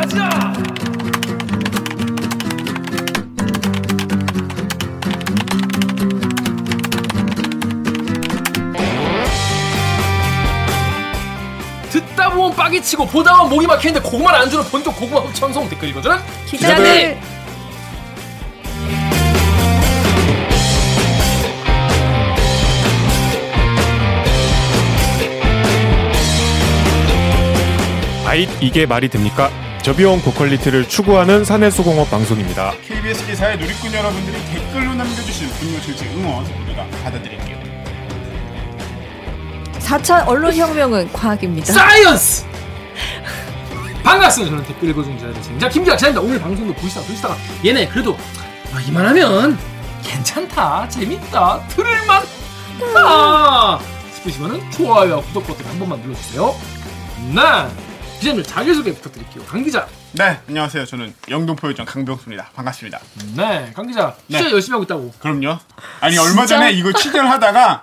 가자. 듣다 보면 빡이 치고 보다 보면 목이 막히는데 고구마를 안 주는 본격 고구마 흡천송 댓글 읽어주는 기자들 아잇 이게 말이 됩니까? 저비용 고퀄리티를 추구하는 가내수공업 방송입니다. KBS 기사의 누리꾼 여러분들이 댓글로 남겨주신 분노 질책 응원 우리가 받아드릴게요. 4차 언론혁명은 과학입니다. science! 반갑습니다. 저는 댓글 읽어주는 기자들 진짜 김기학 기자입니다. 오늘 방송도 보시다가 보시다가 얘네 그래도 아, 이만하면 괜찮다, 재밌다, 들을만 하다 싶으시면은 좋아요와 구독 버튼 한 번만 눌러주세요. 네, 기자님 자기소개 부탁드릴게요. 강 기자. 네, 안녕하세요. 저는 영동포요정 강병수입니다. 반갑습니다. 네, 강 기자. 취재 네. 열심히 하고 있다고. 그럼요. 아니 얼마 전에 이거 취재를 하다가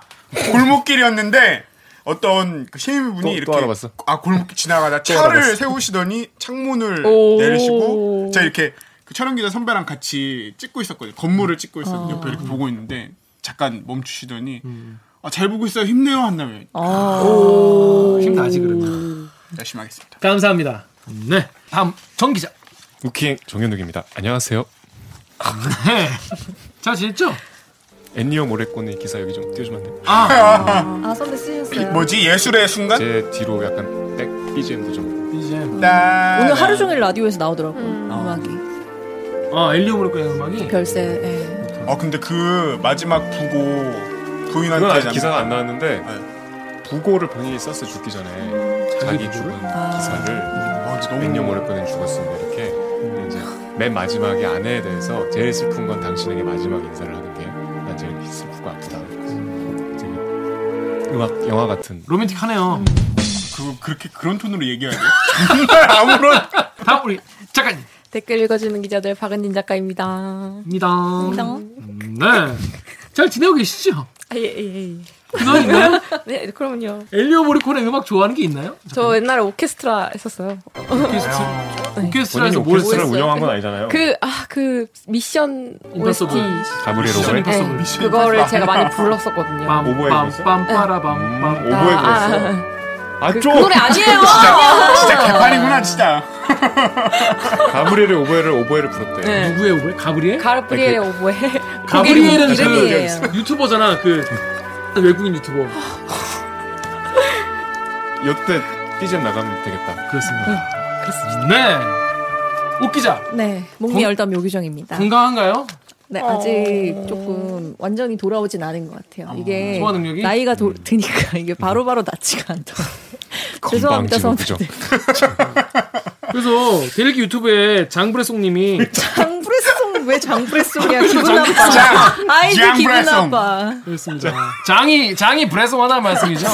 골목길이었는데 어떤 그 시민분이 또- 또 이렇게 알아봤어? 아 골목길 지나가다 차를 알아봤어. 세우시더니 창문을 오. 내리시고 제가 이렇게 그 촬영 기자 선배랑 같이 찍고 있었거든요. 건물을 찍고 있었는데 옆에 이렇게 보고 있는데 잠깐 멈추시더니 아, 잘 보고 있어요. 힘내요 한 다음에 힘나지 그러면. 열심히 하겠습니다. 감사합니다. 네, 다음 정 기자. 우킹 정현욱입니다. 안녕하세요. 네, 잘 지냈죠? 엔니오 모레꼬의 기사 여기 좀 띄워주면 안 돼요? 아, 아 선배 쓰셨어요. 뭐지 예술의 순간? 제 뒤로 약간 백 BGM도 좀 이제 따- 오늘 하루 종일 라디오에서 나오더라고요. 음 악이 아 엘리오 모르코의 음악이 별세. 예. 아 근데 그 마지막 부고 부인한테 그건 아직 남- 기사가 안 나왔는데 네. 부고를 본인이 썼어 죽기 전에 자기 죽은 아. 기사를 아, 너무 모레꼬는 죽었습니다 이렇게 근데 이제 맨 마지막에 아내에 대해서 제일 슬픈 건 당신에게 마지막 인사를 하는 게 난 제일 슬프고 아프다 되게 음악 영화 같은 로맨틱하네요. 그거 그렇게 그런 톤으로 얘기해야 돼? 정말 아무런 다음 우리 작가님. 댓글 읽어주는 기자들 박은진 작가입니다. 입니다. 입니다. 음, 네. 잘 지내고 계시죠? 아, 예, 예, 예. 있나요? 네, 그럼요. 엘리오 모리콘의 음악 좋아하는 게 있나요? 저 옛날에 오케스트라 했었어요. 오케스트라. 본인이 오케스트라에서 뭘 오케스트라를 했어요? 운영한 건 아니잖아요 그, 아, 그, 미션 OST. 가브리엘. 네, 그거를 제가 많이 불렀었거든요. 오보에 불렀어요? 빰빠라밤 음, 빰. 오보에 아, 아, 불렀어 아. 아, 그, 좀 그 노래 아니에요! 진짜 개판이구나 진짜. 가브리엘의 오보에를 오보에를 불렀대. 네. 누구의 오보에? 가브리엘? 가브리엘의 오보에. 가브리엘은 곡 이름이에요. 그 유튜버잖아. 그 외국인 유튜버. 이때 BGM 나가면 되겠다. 그렇습니다. 그렇습니다. 네. 옥 기자 네, 목미 열담 요규정입니다. 건강한가요? 네, 아직 조금 완전히 돌아오진 않은 것 같아요. 이게 소화 능력이? 나이가 도, 드니까 이게 바로바로 낫지가 않더라고요. 죄송합니다, 선배들. 그래서 대리기 유튜브에 장브레송님이 장브레송 왜 장브레송이야? 기분 나빠. 아이들 기분. 나빠. 그렇습니다. 장이 장이 브레송하다는 말씀이죠.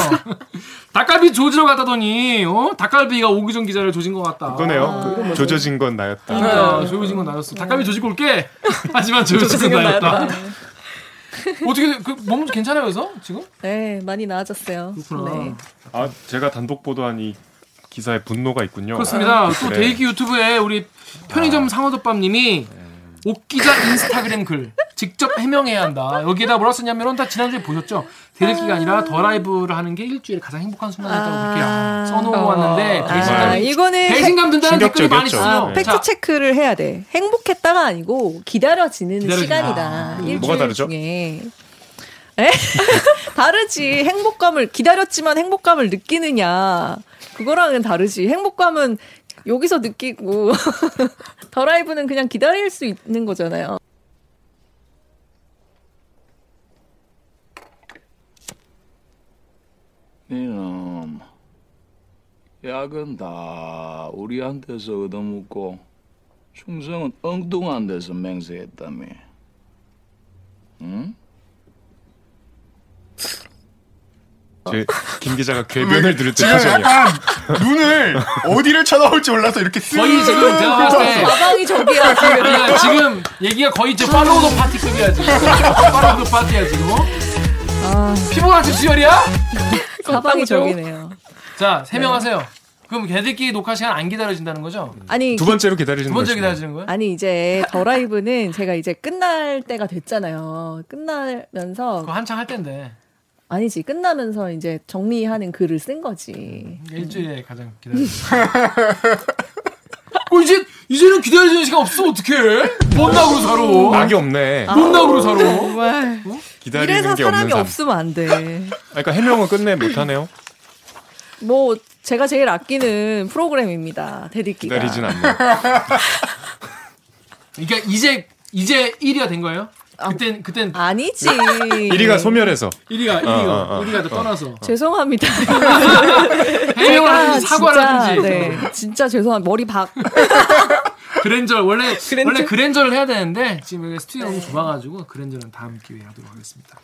닭갈비 조지러 갔다더니 어 닭갈비가 오기정 기자를 조진 것 같다. 그거네요. 그 조져진 건 나였다. 그러니까 조진 건 나였어. 닭갈비 조지고 올게. 하지만 조진 건 나였다. 어떻게 그몸 괜찮아요 그래서 지금? 네, 많이 나아졌어요. 그렇구나. 네. 아 제가 단독 보도한 이 기사에 분노가 있군요. 그렇습니다. 또 그래. 대기 유튜브에 우리 편의점 상어덮밥님이 옥기자 인스타그램 글 직접 해명해야 한다. 여기에다 뭐라 썼냐면은 다 지난주에 보셨죠? 대리기가 아니라 더 라이브를 하는 게 일주일에 가장 행복한 순간이었다고 그렇게 아. 써놓았는데 아, 배신감 이거는 배신감 든다는 댓글이 많이. 아, 팩트 체크를 해야 돼. 행복했다가 아니고 기다려지는 기다려지는- 시간이다. 아, 일주일 뭐가 다르죠? 중에. 에? 다르지. 행복감을 기다렸지만 행복감을 느끼느냐. 그거랑은 다르지. 행복감은 여기서 느끼고 더 라이브는 그냥 기다릴 수 있는 거잖아요. 이놈 약은 다 우리한테서 얻어먹고 충성은 엉뚱한 데서 맹세했다며 응? 제김 기자가 궤변을 들을 때 지금 표정이야. 약간 눈을 어디를 쳐다볼지 몰라서 이렇게 쓱 거의 지금 제가 봤을 때 가방이 저기야, 지금. 얘기가 지금 얘기가 거의 이제 팔로우 더 파티급이야 지금. 팔로우 더 파티야 지금. 어? 피부가 지금 수열이야? 가방이 저기네요. 자, 세 명 하세요. 그 그럼 걔들끼리 녹화 시간 안 기다려진다는 거죠? 아니 두 번째로 기다리시는 두 번째. 기다려지는 거예요? 아니 이제 더 라이브는 제가 이제 끝날 때가 됐잖아요. 끝나면서 그거 한창 할 텐데 아니지 끝나면서 이제 정리하는 글을 쓴 거지. 일주일에 가장 기다려. 어 이제 이제는 기다려지는 시간 없으면 어떡해? 뭔 낙으로 살아? 낙이 없네. 아. 뭔 낙으로 살아? 정말 기다리는 이래서 게 없는 사람이 삶. 없으면 안 돼. 그러니까 해명은 끝내 못하네요. 뭐 제가 제일 아끼는 프로그램입니다. 대리기가. 기다리진 않네. 그러니까 이제 이제 1위가 된 거예요? 그땐 그땐 아니지. 1위가 소멸해서 1위가 1위가 어, 어, 1위가 더 떠나서 죄송합니다. 해명을 하든지 네, 진짜 죄송합니다. 머리 박. 그랜저 원래 그랜저? 원래 그랜저를 해야 되는데 지금 여기 스튜디오 너무 좁아가지고 그랜저는 다음 기회에 하도록 하겠습니다.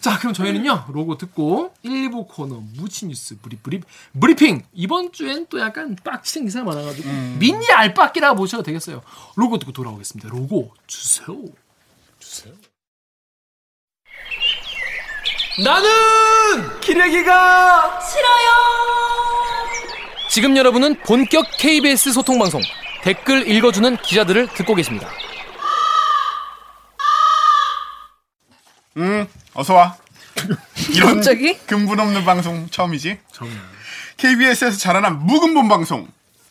자 그럼 저희는요 로고 듣고 1부 코너 무치뉴스 브리 브리 브리핑 이번 주엔 또 약간 빡치는 기사가 많아가지고 미니 알빡기라고 보셔도 되겠어요. 로고 듣고 돌아오겠습니다. 로고 주세요. 주세요. 나는 기레기가 싫어요. 지금 여러분은 본격 KBS 소통 방송 댓글 읽어주는 기자들을 듣고 계십니다. 음, 어서 와. 이런 갑자기? 근본 없는 방송 처음이지? KBS에서 자라난 묵은 본 방송.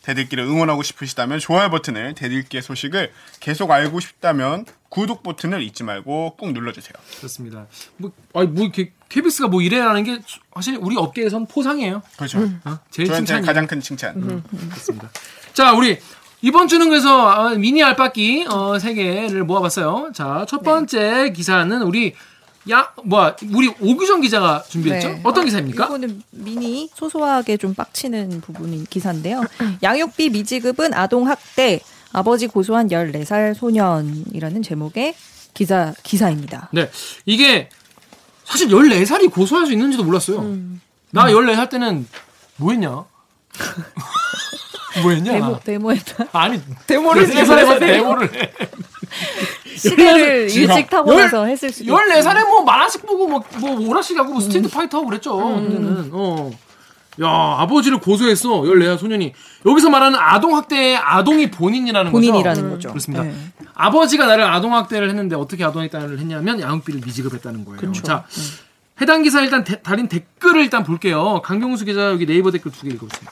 대들기를 응원하고 싶으시다면 좋아요 버튼을, 대들기의 소식을 계속 알고 싶다면 구독 버튼을 잊지 말고 꾹 눌러주세요. 그렇습니다. 뭐, 아니 뭐 이렇게 KBS가 뭐 이래라는 게 사실 우리 업계에선 포상이에요. 그렇죠. 어? 제일 칭찬이 가장 큰 칭찬. 그렇습니다. 자, 우리 이번 주는 그래서 어, 미니 알바끼 어, 세 개를 모아봤어요. 자, 첫 번째 기사는 우리 야 뭐야 우리 오규정 기자가 준비했죠? 네. 어떤 기사입니까? 이거는 미니 소소하게 좀 빡치는 부분인 기사인데요. 양육비 미지급은 아동 학대, 아버지 고소한 14살 소년이라는 제목의 기사 기사입니다. 네, 이게 사실 14살이 고소할 수 있는지도 몰랐어요. 음. 나 14살 때는 뭐 했냐? 뭐 했냐? 데모 데모했다. 아니, 데모를 14살에 뭐 데모를 해. 시대를 일찍 타고 열- 나서 했을 수도 있고. 14살에 뭐 만화책 보고 뭐, 뭐 오락실 가고 뭐 음. 스트리트 파이터 하고 그랬죠. 그때는. 어. 야, 아버지를 고소했어. 14살 소년이. 여기서 말하는 아동학대의 아동이 본인이라는 거죠. 본인이라는 거죠. 그렇습니다. 네. 아버지가 나를 아동학대를 했는데 어떻게 아동학대를 했냐면 양육비를 미지급했다는 거예요. 그렇죠. 자, 해당 기사 일단 대- 달린 댓글을 일단 볼게요. 강경수 기자 여기 네이버 댓글 두 개 읽어보세요.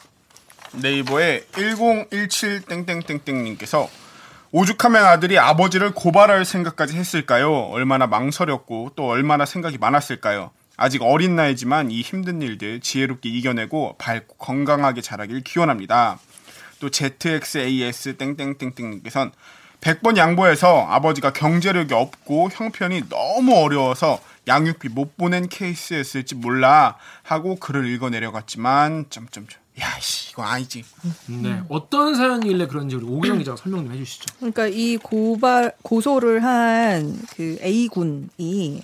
네이버에 1017 땡땡땡땡님께서 오죽하면 아들이 아버지를 고발할 생각까지 했을까요? 얼마나 망설였고 또 얼마나 생각이 많았을까요? 아직 어린 나이지만 이 힘든 일들 지혜롭게 이겨내고 밝고 건강하게 자라길 기원합니다. 또 ZXAS 땡땡땡땡님께서는 100번 양보해서 아버지가 경제력이 없고 형편이 너무 어려워서 양육비 못 보낸 케이스였을지 몰라 하고 글을 읽어 내려갔지만 점점점 야 씨 이거 아니지 네. 어떤 사연이길래 그런지 우리 오기정 기자가 설명 좀 해주시죠. 그러니까 이 고발 고소를 한 그 A 군이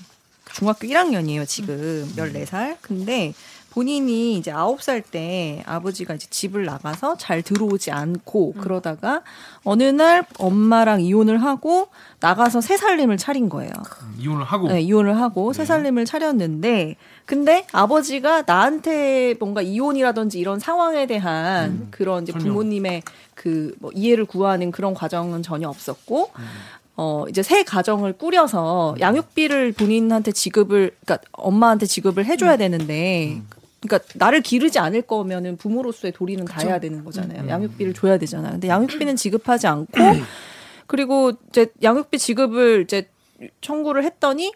중학교 1학년이에요 지금 14살. 근데 본인이 이제 9살 때 아버지가 이제 집을 나가서 잘 들어오지 않고 그러다가 어느 날 엄마랑 이혼을 하고 나가서 새 살림을 차린 거예요. 음, 이혼을 하고. 네, 이혼을 하고 새 살림을 차렸는데 근데 아버지가 나한테 뭔가 이혼이라든지 이런 상황에 대한 그런 이제 설명. 부모님의 그 뭐 이해를 구하는 그런 과정은 전혀 없었고 어 이제 새 가정을 꾸려서 양육비를 본인한테 지급을 그러니까 엄마한테 지급을 해줘야 되는데 그러니까 나를 기르지 않을 거면은 부모로서의 도리는 다 해야 되는 거잖아요. 양육비를 줘야 되잖아요. 근데 양육비는 지급하지 않고 그리고 이제 양육비 지급을 이제 청구를 했더니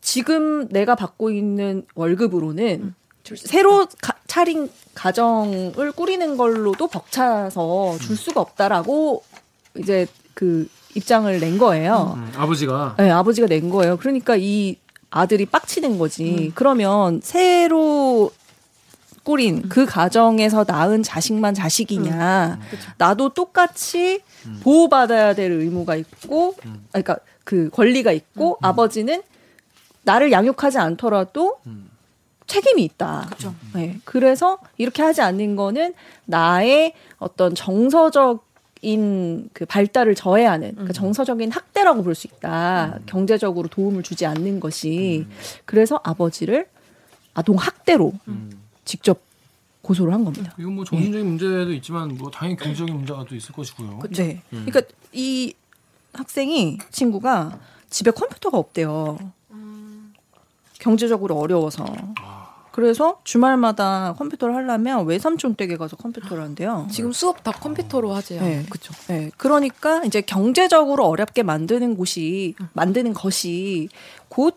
지금 내가 받고 있는 월급으로는 새로 가- 차린 가정을 꾸리는 걸로도 벅차서 줄 수가 없다라고 이제 그 입장을 낸 거예요. 음, 아버지가. 네, 아버지가 낸 거예요. 그러니까 이 아들이 빡치는 거지. 그러면 새로 꾸린 그 가정에서 낳은 자식만 자식이냐. 나도 똑같이 보호받아야 될 의무가 있고, 아니, 그러니까 그 권리가 있고, 아버지는 나를 양육하지 않더라도 책임이 있다. 네. 그래서 이렇게 하지 않는 거는 나의 어떤 정서적 인 그 발달을 저해하는 그러니까 정서적인 학대라고 볼 수 있다. 경제적으로 도움을 주지 않는 것이 그래서 아버지를 아동 학대로 직접 고소를 한 겁니다. 이건 뭐 정신적인 문제도 있지만 뭐 당연히 경제적인 문제가 또 있을 것이고요. 네. 그러니까 이 학생이 친구가 집에 컴퓨터가 없대요. 경제적으로 어려워서. 그래서 주말마다 컴퓨터를 하려면 외삼촌 댁에 가서 컴퓨터를 한대요. 지금 수업 다 컴퓨터로 하지 않아요? 네, 그렇죠. 네, 그러니까 이제 경제적으로 어렵게 만드는 곳이 만드는 것이 곧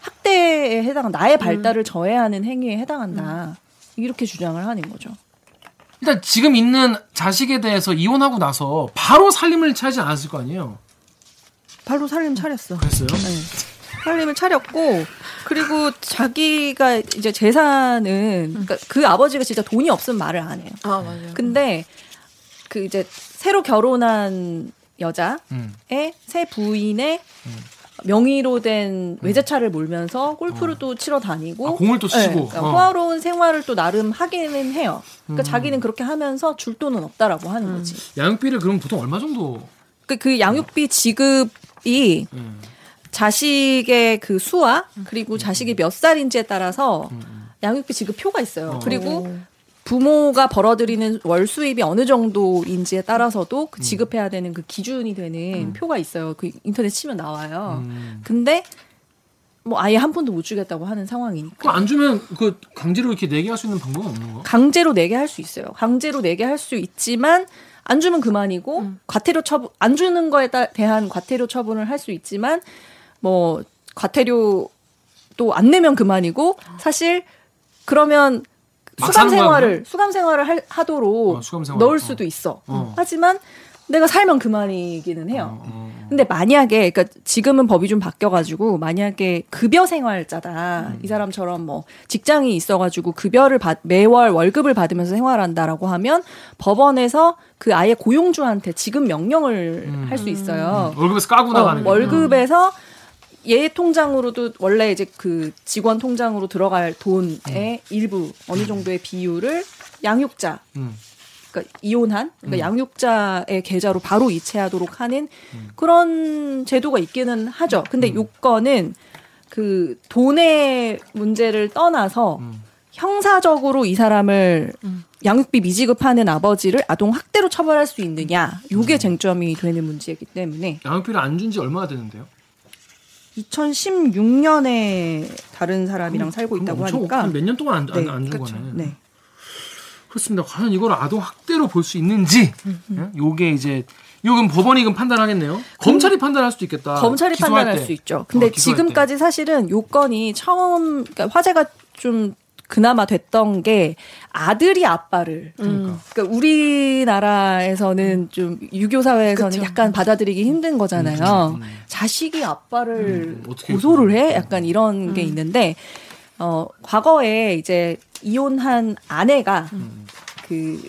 학대에 해당, 나의 발달을 저해하는 행위에 해당한다. 이렇게 주장을 하는 거죠. 일단 지금 있는 자식에 대해서 이혼하고 나서 바로 살림을 차리지 않았을 거 아니에요. 바로 살림 차렸어. 그랬어요? 네. 살림을 차렸고 그리고 자기가 이제 재산은 그러니까 그 아버지가 진짜 돈이 없으면 말을 안 해요. 아 맞아요. 근데 그 이제 새로 결혼한 여자의 음. 새 부인의 명의로 된 외제차를 몰면서 골프를 또 치러 다니고 아, 공을 또 치고. 네, 그러니까 어. 호화로운 생활을 또 나름 하기는 해요. 그러니까 음. 자기는 그렇게 하면서 줄 돈은 없다라고 하는 거지. 양육비를 그럼 보통 얼마 정도? 그, 그 양육비 지급이 음. 자식의 그 수와 그리고 자식이 몇 살인지에 따라서 음. 양육비 지급 표가 있어요. 어. 그리고 부모가 벌어들이는 월 수입이 어느 정도인지에 따라서도 그 지급해야 되는 그 기준이 되는 표가 있어요. 그 인터넷 치면 나와요. 음. 근데 뭐 아예 한 푼도 못 주겠다고 하는 상황이니까 안 주면 그 강제로 이렇게 내게 할 수 있는 방법은 없는 거? 강제로 내게 할 수 있어요. 강제로 내게 할 수 있지만 안 주면 그만이고 과태료 처분 안 주는 거에 따, 대한 과태료 처분을 할 수 있지만 뭐 과태료 또 안 내면 그만이고 사실 그러면 막 수감 생활을? 수감 생활을 할- 하도록 어, 수감 생활. 넣을 어. 수도 있어. 어. 하지만 내가 살면 그만이기는 해요. 어, 어. 근데 만약에 그러니까 지금은 법이 좀 바뀌어 가지고 만약에 급여 생활자다 이 사람처럼 뭐 직장이 있어 가지고 급여를 받 매월 월급을 받으면서 생활한다라고 하면 법원에서 그 아예 고용주한테 지급 명령을 할수 있어요. 월급에서 까고 나가는 어, 거. 월급에서 얘 통장으로도 원래 이제 그 직원 통장으로 들어갈 돈의 일부 어느 정도의 비율을 양육자 음. 그러니까 이혼한 그러니까 양육자의 계좌로 바로 이체하도록 하는 그런 제도가 있기는 하죠. 근데 요건은 그 돈의 문제를 떠나서 음. 형사적으로 이 사람을 양육비 미지급하는 아버지를 아동 학대로 처벌할 수 있느냐, 요게 쟁점이 되는 문제이기 때문에. 양육비를 안 준 지 얼마나 됐는데요? 2016년에 다른 사람이랑 살고 있다고 하니까 몇 년 동안 안, 안, 네, 그쵸. 거네. 네. 그렇습니다. 과연 이걸 아동 학대로 볼 수 있는지, 예? 요게 이제 요건 법원이 그럼 판단하겠네요. 검찰이 판단할 수도 있겠다. 검찰이 판단할 때. 수 있죠. 근데 어, 지금까지 사실은 요건이 처음 그러니까 화제가 좀 그나마 됐던 게 아들이 아빠를 그러니까. 그러니까 우리나라에서는 좀 유교 사회에서는 그쵸. 약간 받아들이기 힘든 거잖아요. 음, 음. 자식이 아빠를 음, 고소를 해? 약간 이런 게 있는데 어 과거에 이제 이혼한 아내가 그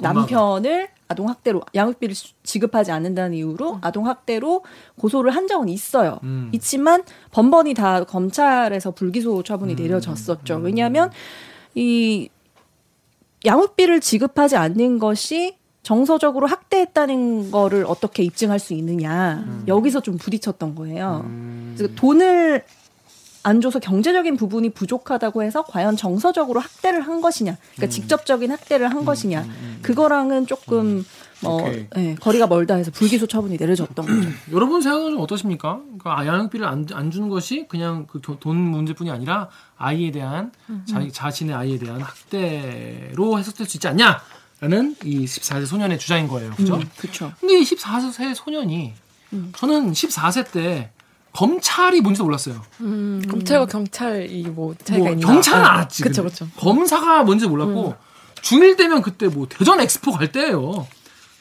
엄마가. 남편을 아동 학대로 양육비를 수- 지급하지 않는다는 이유로 아동 학대로 고소를 한 적은 있어요. 음. 있지만 번번이 다 검찰에서 불기소 처분이 내려졌었죠. 왜냐하면 이 양육비를 지급하지 않는 것이 정서적으로 학대했다는 거를 어떻게 입증할 수 있느냐 여기서 좀 부딪혔던 거예요. 음. 돈을 안 줘서 경제적인 부분이 부족하다고 해서 과연 정서적으로 학대를 한 것이냐, 그러니까 직접적인 학대를 한 것이냐, 그거랑은 조금 뭐 오케이. 예, 거리가 멀다 해서 불기소 처분이 내려졌던 거죠. 여러분 생각은 좀 어떠십니까? 그러니까 아, 양육비를 안, 안 주는 것이 그냥 그 돈 문제뿐이 아니라 아이에 대한 자기 자신의 아이에 대한 학대로 해석될 수 있지 않냐 라는 이 14세 소년의 주장인 거예요. 그죠? 그렇죠. 근데 이 14세 소년이 저는 14세 때 검찰이 뭔지도 몰랐어요. 음, 검찰과 경찰이 뭐 차이가 뭐 있나? 경찰은 아, 알았지. 그쵸 그쵸. 검사가 뭔지 몰랐고 중1 되면 그때 뭐 대전 엑스포 갈 때예요.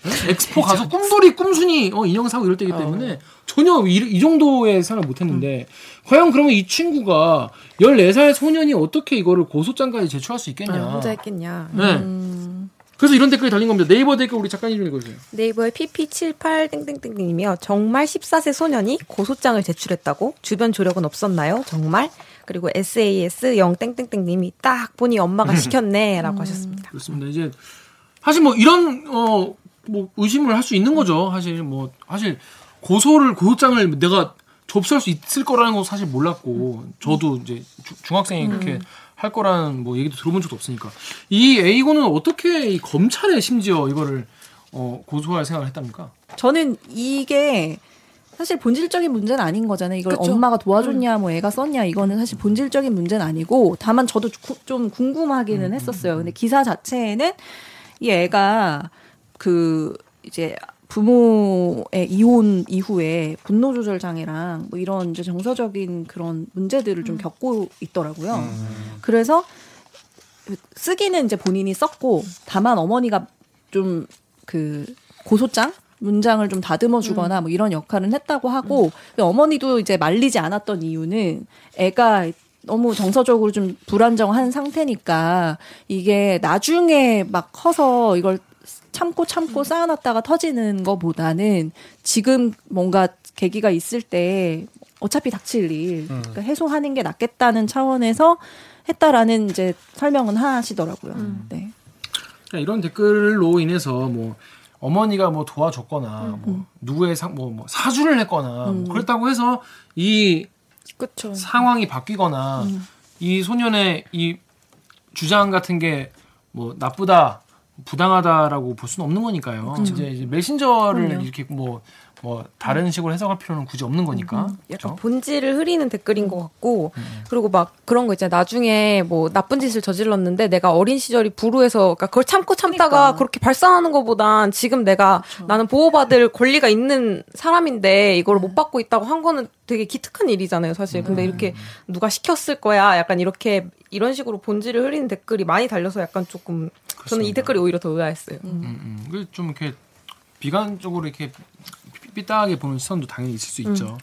네? 엑스포 가서 꿈돌이 꿈순이 어, 인형 사고 이럴 때이기 때문에 전혀 이, 이 정도의 생각을 못했는데 과연 그러면 이 친구가 14살 소년이 어떻게 이거를 고소장까지 제출할 수 있겠냐. 아, 혼자 했겠냐. 네. 그래서 이런 댓글이 달린 겁니다. 네이버 댓글 우리 작가님 좀 읽어주세요. 네이버의 pp78 땡땡땡님이요. 정말 14세 소년이 고소장을 제출했다고? 주변 조력은 없었나요? 정말? 그리고 SAS 0 땡땡땡님이 딱 보니 엄마가 시켰네라고 하셨습니다. 그렇습니다. 이제 사실 뭐 이런 어 뭐 의심을 할 수 있는 거죠. 사실 뭐 사실 고소를 고소장을 내가 접수할 수 있을 거라는 거 사실 몰랐고 저도 이제 주- 중학생이 그렇게 할 거라는 뭐 얘기도 들어본 적도 없으니까 이 A고는 어떻게 이 검찰에 심지어 이거를 어, 고소할 생각을 했답니까? 저는 이게 사실 본질적인 문제는 아닌 거잖아요. 이걸 그쵸. 엄마가 도와줬냐, 뭐 애가 썼냐, 이거는 사실 본질적인 문제는 아니고, 다만 저도 구- 좀 궁금하기는 했었어요. 근데 기사 자체에는 이 애가 그 이제 부모의 이혼 이후에 분노 조절 장애랑 뭐 이런 이제 정서적인 그런 문제들을 좀 겪고 있더라고요. 그래서 쓰기는 이제 본인이 썼고 다만 어머니가 좀 그 고소장? 문장을 좀 다듬어 주거나 뭐 이런 역할은 했다고 하고 근데 어머니도 이제 말리지 않았던 이유는 애가 너무 정서적으로 좀 불안정한 상태니까 이게 나중에 막 커서 이걸 참고 참고 쌓아놨다가 터지는 거보다는 지금 뭔가 계기가 있을 때 어차피 닥칠 일 그러니까 해소하는 게 낫겠다는 차원에서 했다라는 이제 설명은 하시더라고요. 네. 그러니까 이런 댓글로 인해서 뭐 어머니가 뭐 도와줬거나 뭐 누구의 상, 뭐, 뭐 사주를 했거나 뭐 그렇다고 해서 이 그쵸. 상황이 바뀌거나 이 소년의 이 주장 같은 게 뭐 나쁘다 부당하다라고 볼 수는 없는 거니까요. 이제, 이제 메신저를 그럼요. 이렇게 뭐뭐 다른 식으로 해석할 필요는 굳이 없는 거니까. 약간 그렇죠? 본질을 흐리는 댓글인 것 같고 그리고 막 그런 거 있잖아요. 나중에 뭐 나쁜 짓을 저질렀는데 내가 어린 시절이 불우해서 그러니까 그걸 참고 참다가 그러니까. 그렇게 발산하는 것보단 지금 내가 나는 보호받을 권리가 있는 사람인데 이걸 못 받고 있다고 한 거는 되게 기특한 일이잖아요, 사실. 근데 이렇게 누가 시켰을 거야. 약간 이렇게 이런 식으로 본질을 흐리는 댓글이 많이 달려서 약간 조금 저는 이 그렇습니다. 댓글이 오히려 더 의아했어요. 음, 음. 그좀 이렇게 비관적으로 이렇게 삐- 삐딱하게 보는 시선도 당연히 있을 수 있죠.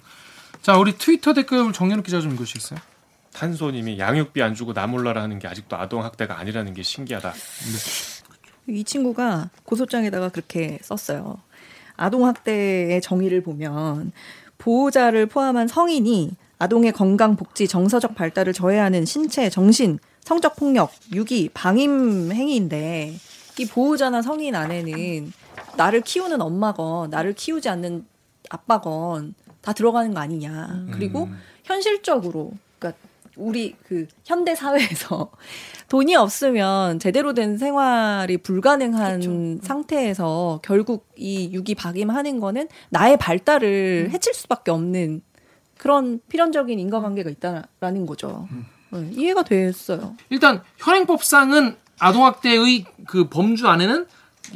자, 우리 트위터 댓글 정연욱 기자 좀 읽으시겠어요? 탄소님이 양육비 안 주고 나 몰라라 하는 게 아직도 아동 학대가 아니라는 게 신기하다. 이 친구가 고소장에다가 그렇게 썼어요. 아동 학대의 정의를 보면 보호자를 포함한 성인이 아동의 건강, 복지, 정서적 발달을 저해하는 신체, 정신, 성적 폭력, 유기, 방임 행위인데 이 보호자나 성인 안에는 나를 키우는 엄마건 나를 키우지 않는 아빠건 다 들어가는 거 아니냐. 그리고 현실적으로 그러니까 우리 그 현대 사회에서 돈이 없으면 제대로 된 생활이 불가능한 상태에서 결국 이 유기 박임하는 거는 나의 발달을 해칠 수밖에 없는 그런 필연적인 인과관계가 있다라는 거죠. 네, 이해가 됐어요. 일단 현행법상은 아동학대의 그 범주 안에는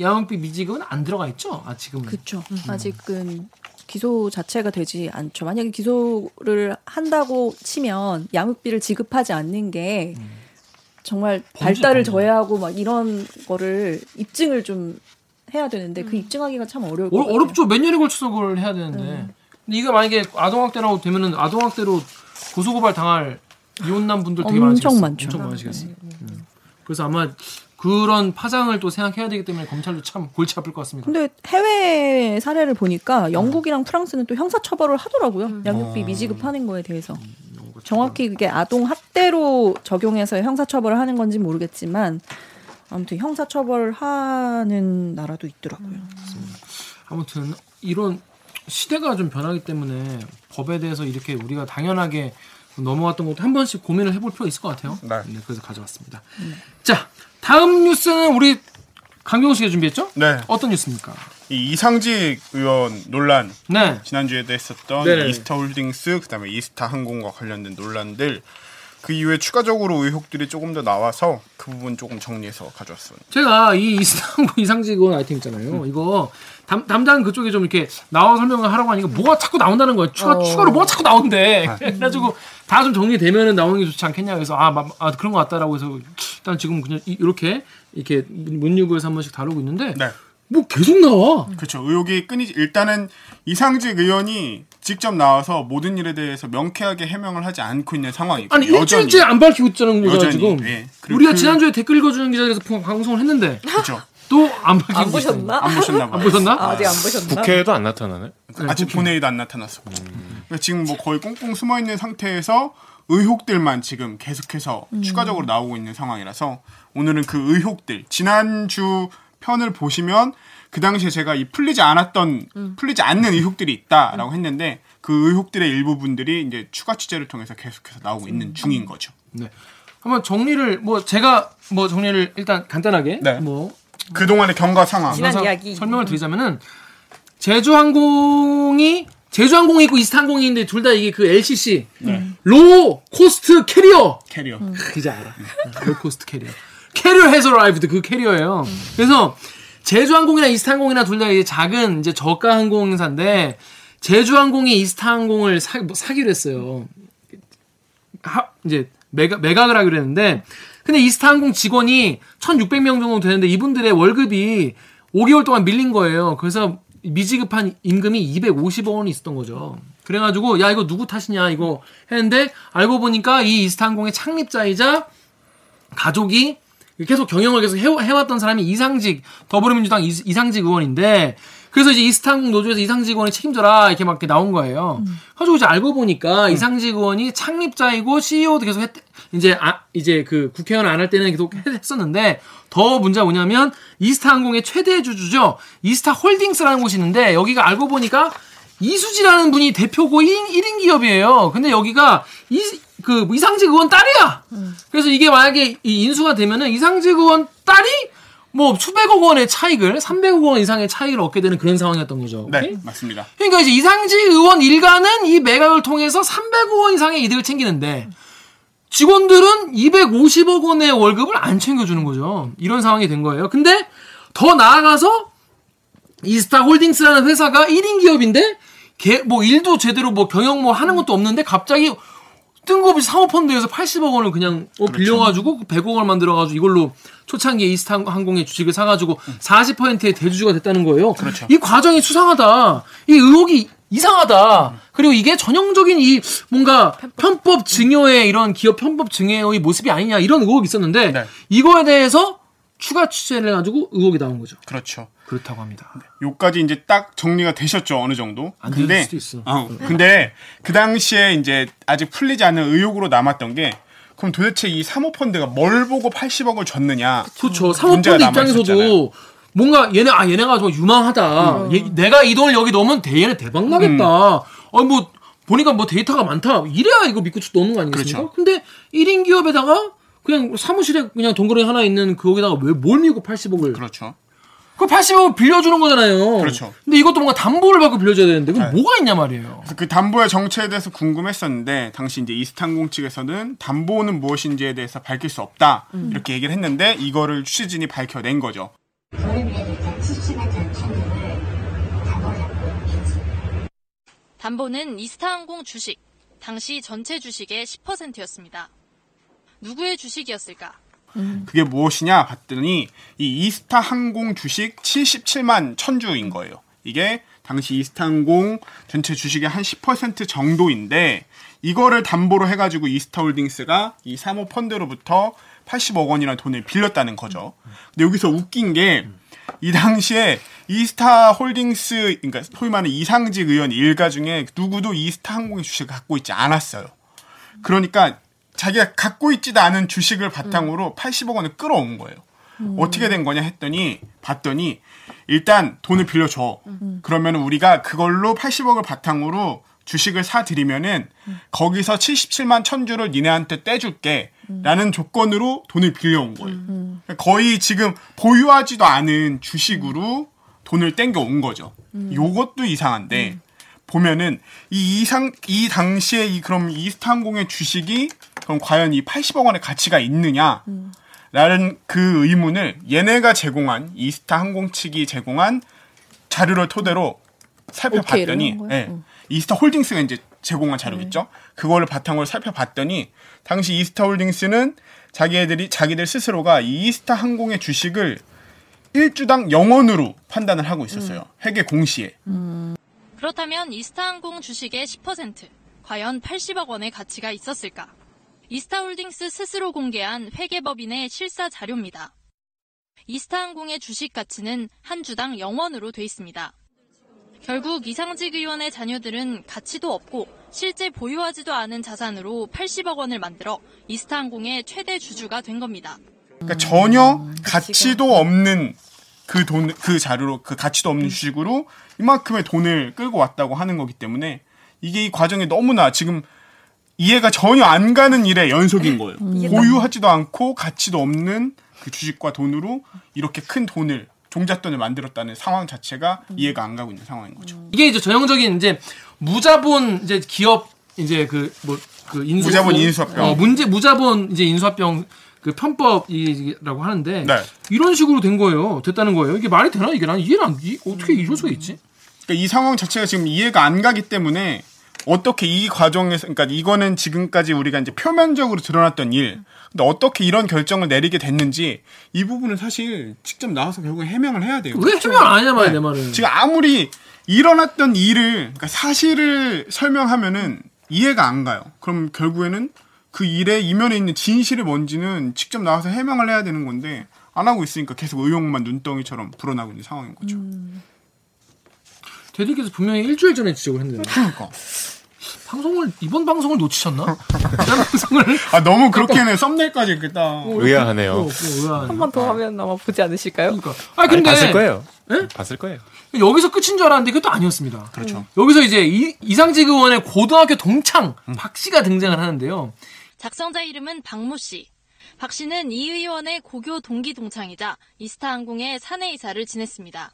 양육비 미지급은 안 들어가 있죠. 아 지금은. 그렇죠. 아직은 기소 자체가 되지 않죠. 만약에 기소를 한다고 치면 양육비를 지급하지 않는 게 정말 범죄, 발달을 범죄. 저해하고 막 이런 거를 입증을 좀 해야 되는데 그 입증하기가 참 어려울 것 어, 같아요. 어렵죠. 몇 년에 걸쳐서 그걸 해야 되는데. 네. 근데 이거 만약에 아동학대라고 되면은 아동학대로 고소고발 당할 이혼남 분들 되게 엄청 많으시겠어요. 많죠. 엄청 많으시겠어요. 음. 그래서 아마 그런 파장을 또 생각해야 되기 때문에 검찰도 참 골치 아플 것 같습니다. 근데 해외 사례를 보니까 영국이랑 프랑스는 또 형사 처벌을 하더라고요. 양육비 미지급하는 거에 대해서. 정확히 그게 아동 학대로 적용해서 형사 처벌을 하는 건지 모르겠지만 아무튼 형사 처벌을 하는 나라도 있더라고요. 아무튼 이런 시대가 좀 변하기 때문에 법에 대해서 이렇게 우리가 당연하게 넘어갔던 것도 한 번씩 고민을 해볼 필요가 있을 것 같아요. 네. 그래서 가져왔습니다. 자, 다음 뉴스는 우리 강경호 씨가 준비했죠? 네. 어떤 뉴스입니까? 이 이상직 의원 논란 네. 지난주에도 했었던 네네. 이스타 홀딩스 그다음에 이스타 항공과 관련된 논란들 그 이후에 추가적으로 의혹들이 조금 더 나와서 그 부분 조금 정리해서 가져왔습니다. 제가 이 이스탄불 이상직원 아이템 있잖아요. 이거 담, 담당 그쪽에 좀 이렇게 나와 설명을 하라고 하니까 뭐가 자꾸 나온다는 거예요. 추가, 추가로 뭐가 자꾸 나온대. 그래가지고 다 좀 정리되면은 나오는 게 좋지 않겠냐. 그래서 아, 마- 아, 그런 것 같다라고 해서 일단 지금 그냥 이- 이렇게 이렇게 문유부에서 한 번씩 다루고 있는데 네. 뭐 계속 나와. 그렇죠. 의혹이 끊이지 일단은 이상직 의원이 직접 나와서 모든 일에 대해서 명쾌하게 해명을 하지 않고 있는 상황이고 아니 일주일째 안 밝히고 거잖아 여전히, 지금. 예. 우리가 그- 지난주에 댓글 읽어주는 기자에서 방송을 했는데 그렇죠. 또 안. 보셨나? 안 보셨나 봐요. 안 보셨나? 아, 아직 안 보셨나? 국회에도 안 나타나네. 아직 본회의도 안 나타났었고 그러니까 지금 뭐 거의 꽁꽁 숨어 있는 상태에서 의혹들만 지금 계속해서 추가적으로 나오고 있는 상황이라서 오늘은 그 의혹들 지난주 편을 보시면 그 당시에 제가 이 풀리지 않았던 풀리지 않는 의혹들이 있다라고 했는데 그 의혹들의 일부분들이 이제 추가 취재를 통해서 계속해서 나오고 있는 중인 거죠. 네. 한번 정리를 뭐 제가 뭐 정리를 일단 간단하게 네. 뭐 그동안의 경과 상황. 지난 이야기. 설명을 드리자면은 제주항공이 제주항공이 있고 이스타항공이 있는데 둘 다 이게 그 LCC low cost carrier carrier. 이제 알아 low cost carrier carrier 해서 라이브드 그 carrier예요. 그래서 제주항공이나 이스타항공이나 둘 다 이제 작은 이제 저가 항공사인데 제주항공이 이스타항공을 사, 뭐 사기로 했어요. 하, 이제 매각, 매각을 하기로 했는데 근데 이스타항공 직원이 1,600명 정도 되는데 이분들의 월급이 5개월 동안 밀린 거예요. 그래서 미지급한 임금이 250억 원이 있었던 거죠. 그래가지고 야 이거 누구 탓이냐 이거 했는데 알고 보니까 이 이스타항공의 창립자이자 가족이 계속 경영을 계속 해, 해왔던 사람이 이상직 더불어민주당 이, 이상직 의원인데 그래서 이제 이스타항공 노조에서 이상직 의원이 책임져라 이렇게 막 이렇게 나온 거예요. 가지고 이제 알고 보니까 이상직 의원이 창립자이고 CEO도 계속 했 이제 아 이제 그 국회의원 안 할 때는 계속 했- 했었는데 더 문제가 뭐냐면 이스타항공의 최대 주주죠 이스타홀딩스라는 곳이 있는데 여기가 알고 보니까 이수지라는 분이 대표고 1인, 1인 기업이에요. 근데 여기가 이, 그 이상직 의원 딸이야. 그래서 이게 만약에 이 인수가 되면은 이상직 의원 딸이 뭐 수백억 원의 차익을 300억 원 이상의 차익을 얻게 되는 그런 상황이었던 거죠. 네, 오케이? 맞습니다. 그러니까 이제 이상직 의원 일가는 이 매각을 통해서 300억 원 이상의 이득을 챙기는데 직원들은 250억 원의 월급을 안 챙겨주는 거죠. 이런 상황이 된 거예요. 근데 더 나아가서 이스타 홀딩스라는 회사가 1인 기업인데 걔뭐 일도 제대로 뭐 경영 뭐 하는 것도 없는데 갑자기 뜬금없이 사모펀드에서 80억 원을 그냥 어, 빌려가지고 100억 원을 만들어가지고 이걸로 초창기에 이스타 항공의 주식을 사가지고 40%의 대주주가 됐다는 거예요. 그렇죠. 이 과정이 수상하다. 이 의혹이 이상하다. 그리고 이게 전형적인 이 뭔가 편법 증여의 이런 기업 편법 증여의 모습이 아니냐 이런 의혹이 있었는데 네. 이거에 대해서 추가 취재를 해가지고 의혹이 나온 거죠. 그렇죠. 그렇다고 합니다. 요까지 이제 딱 정리가 되셨죠 어느 정도. 안될 수도 있어. 어, 근데 그 당시에 이제 아직 풀리지 않은 의혹으로 남았던 게 그럼 도대체 이 사모펀드가 뭘 보고 80억을 줬느냐? 그렇죠. 사모펀드. 입장에서도 뭔가 얘네 아 얘네가 좀 유망하다. 얘- 내가 이 돈을 여기 넣으면 대, 얘네 대박 나겠다. 어뭐 보니까 뭐 데이터가 많다. 이래야 이거 믿고 넣는 거 아니겠습니까? 그렇죠. 근데 1인 기업에다가 그냥 사무실에 그냥 동그라미 하나 있는 거기다가 왜뭘 믿고 80억을 그렇죠. 그 80억을 빌려주는 거잖아요. 그렇죠. 근데 이것도 뭔가 담보를 받고 빌려줘야 되는데 그럼 네. 뭐가 있냐 말이에요. 그래서 그 담보의 정체에 대해서 궁금했었는데 당시 이제 이스탄공 측에서는 담보는 무엇인지에 대해서 밝힐 수 없다 이렇게 얘기를 했는데 이거를 취재진이 밝혀낸 거죠. 담보는 이스타항공 주식, 당시 전체 주식의 10%였습니다. 누구의 주식이었을까? 그게 무엇이냐 봤더니 이 이스타 항공 주식 77만 천주인 거예요. 이게 당시 이스타 항공 전체 주식의 한 10% 정도인데 이거를 담보로 해가지고 이스타 홀딩스가 이 사모 펀드로부터 80억 원이라는 돈을 빌렸다는 거죠. 근데 여기서 웃긴 게 이 당시에 이스타 홀딩스 그러니까 소위 말하는 이상직 의원 일가 중에 누구도 이스타 항공의 주식을 갖고 있지 않았어요. 그러니까 자기가 갖고 있지도 않은 주식을 바탕으로 80억 원을 끌어온 거예요. 어떻게 된 거냐 했더니 봤더니 일단 돈을 빌려줘. 그러면 우리가 그걸로 80억을 바탕으로 주식을 사드리면은 거기서 77만 천주를 니네한테 떼줄게. 라는 조건으로 돈을 빌려온 거예요. 거의 지금 보유하지도 않은 주식으로 돈을 땡겨온 거죠. 요것도 이상한데 보면은 이 이상 이 당시에 이 그럼 이스타항공의 주식이 그럼 과연 이 80억 원의 가치가 있느냐? 라는 그 의문을 얘네가 제공한 이스타 항공 측이 제공한 자료를 토대로 살펴봤더니? 예, 이스타 홀딩스가 이제 제공한 자료 있죠. 그거를 바탕으로 살펴봤더니 당시 이스타 홀딩스는 자기애들이 자기들 스스로가 이 이스타 항공의 주식을 일주당 0원으로 판단을 하고 있었어요. 회계 공시에. 그렇다면 이스타 항공 주식의 10%, 과연 80억 원의 가치가 있었을까? 이스타홀딩스 스스로 공개한 회계법인의 실사 자료입니다. 이스타항공의 주식 가치는 한 주당 0원으로 돼 있습니다. 결국 이상직 의원의 자녀들은 가치도 없고 실제 보유하지도 않은 자산으로 80억 원을 만들어 이스타항공의 최대 주주가 된 겁니다. 그러니까 전혀 가치도 없는 그 돈, 그 자료로, 그 가치도 없는 주식으로 이만큼의 돈을 끌고 왔다고 하는 거기 때문에 이게 이 과정이 너무나 지금 이해가 전혀 안 가는 일의 연속인 거예요. 보유하지도 않고 가치도 없는 그 주식과 돈으로 이렇게 큰 돈을 종잣돈을 만들었다는 상황 자체가 이해가 안 가고 있는 상황인 거죠. 이게 이제 전형적인 이제 무자본 이제 기업 이제 그 뭐 그 인수 무자본 인수합병. 어, 문제 무자본 이제 인수합병 그 편법이라고 하는데 네. 이런 식으로 된 거예요. 됐다는 거예요. 이게 말이 되나 이게 난 이해를 안 이, 어떻게 이럴 수가 있지? 그러니까 이 상황 자체가 지금 이해가 안 가기 때문에 어떻게 이 과정에서 그러니까 이거는 지금까지 우리가 이제 표면적으로 드러났던 일. 근데 어떻게 이런 결정을 내리게 됐는지 이 부분은 사실 직접 나와서 결국 해명을 해야 돼요. 왜 해명 안 하냐 말이야 네. 내 말은. 지금 아무리 일어났던 일을 그러니까 사실을 설명하면은 이해가 안 가요. 그럼 결국에는 그 일의 이면에 있는 진실이 뭔지는 직접 나와서 해명을 해야 되는 건데 안 하고 있으니까 계속 의혹만 눈덩이처럼 불어나고 있는 상황인 거죠. 대리께서 분명히 일주일 전에 지적을 했는데 그러니까. 방송을 이번 방송을 놓치셨나? 방송을 아 너무 그렇게는 썸네일까지 이렇게 딱 의아하네요. 어, 어, 의아하네. 한번 더 하면 아마 보지 않으실까요? 그러니까. 아 아니, 근데 봤을 거예요. 예? 봤을 거예요. 여기서 끝인 줄 알았는데 그것도 아니었습니다. 그렇죠. 여기서 이제 이, 이상직 의원의 고등학교 동창 박 씨가 등장을 하는데요. 작성자 이름은 박모 씨. 박 씨는 이 의원의 고교 동기 동창이자 이스타항공의 사내 이사를 지냈습니다.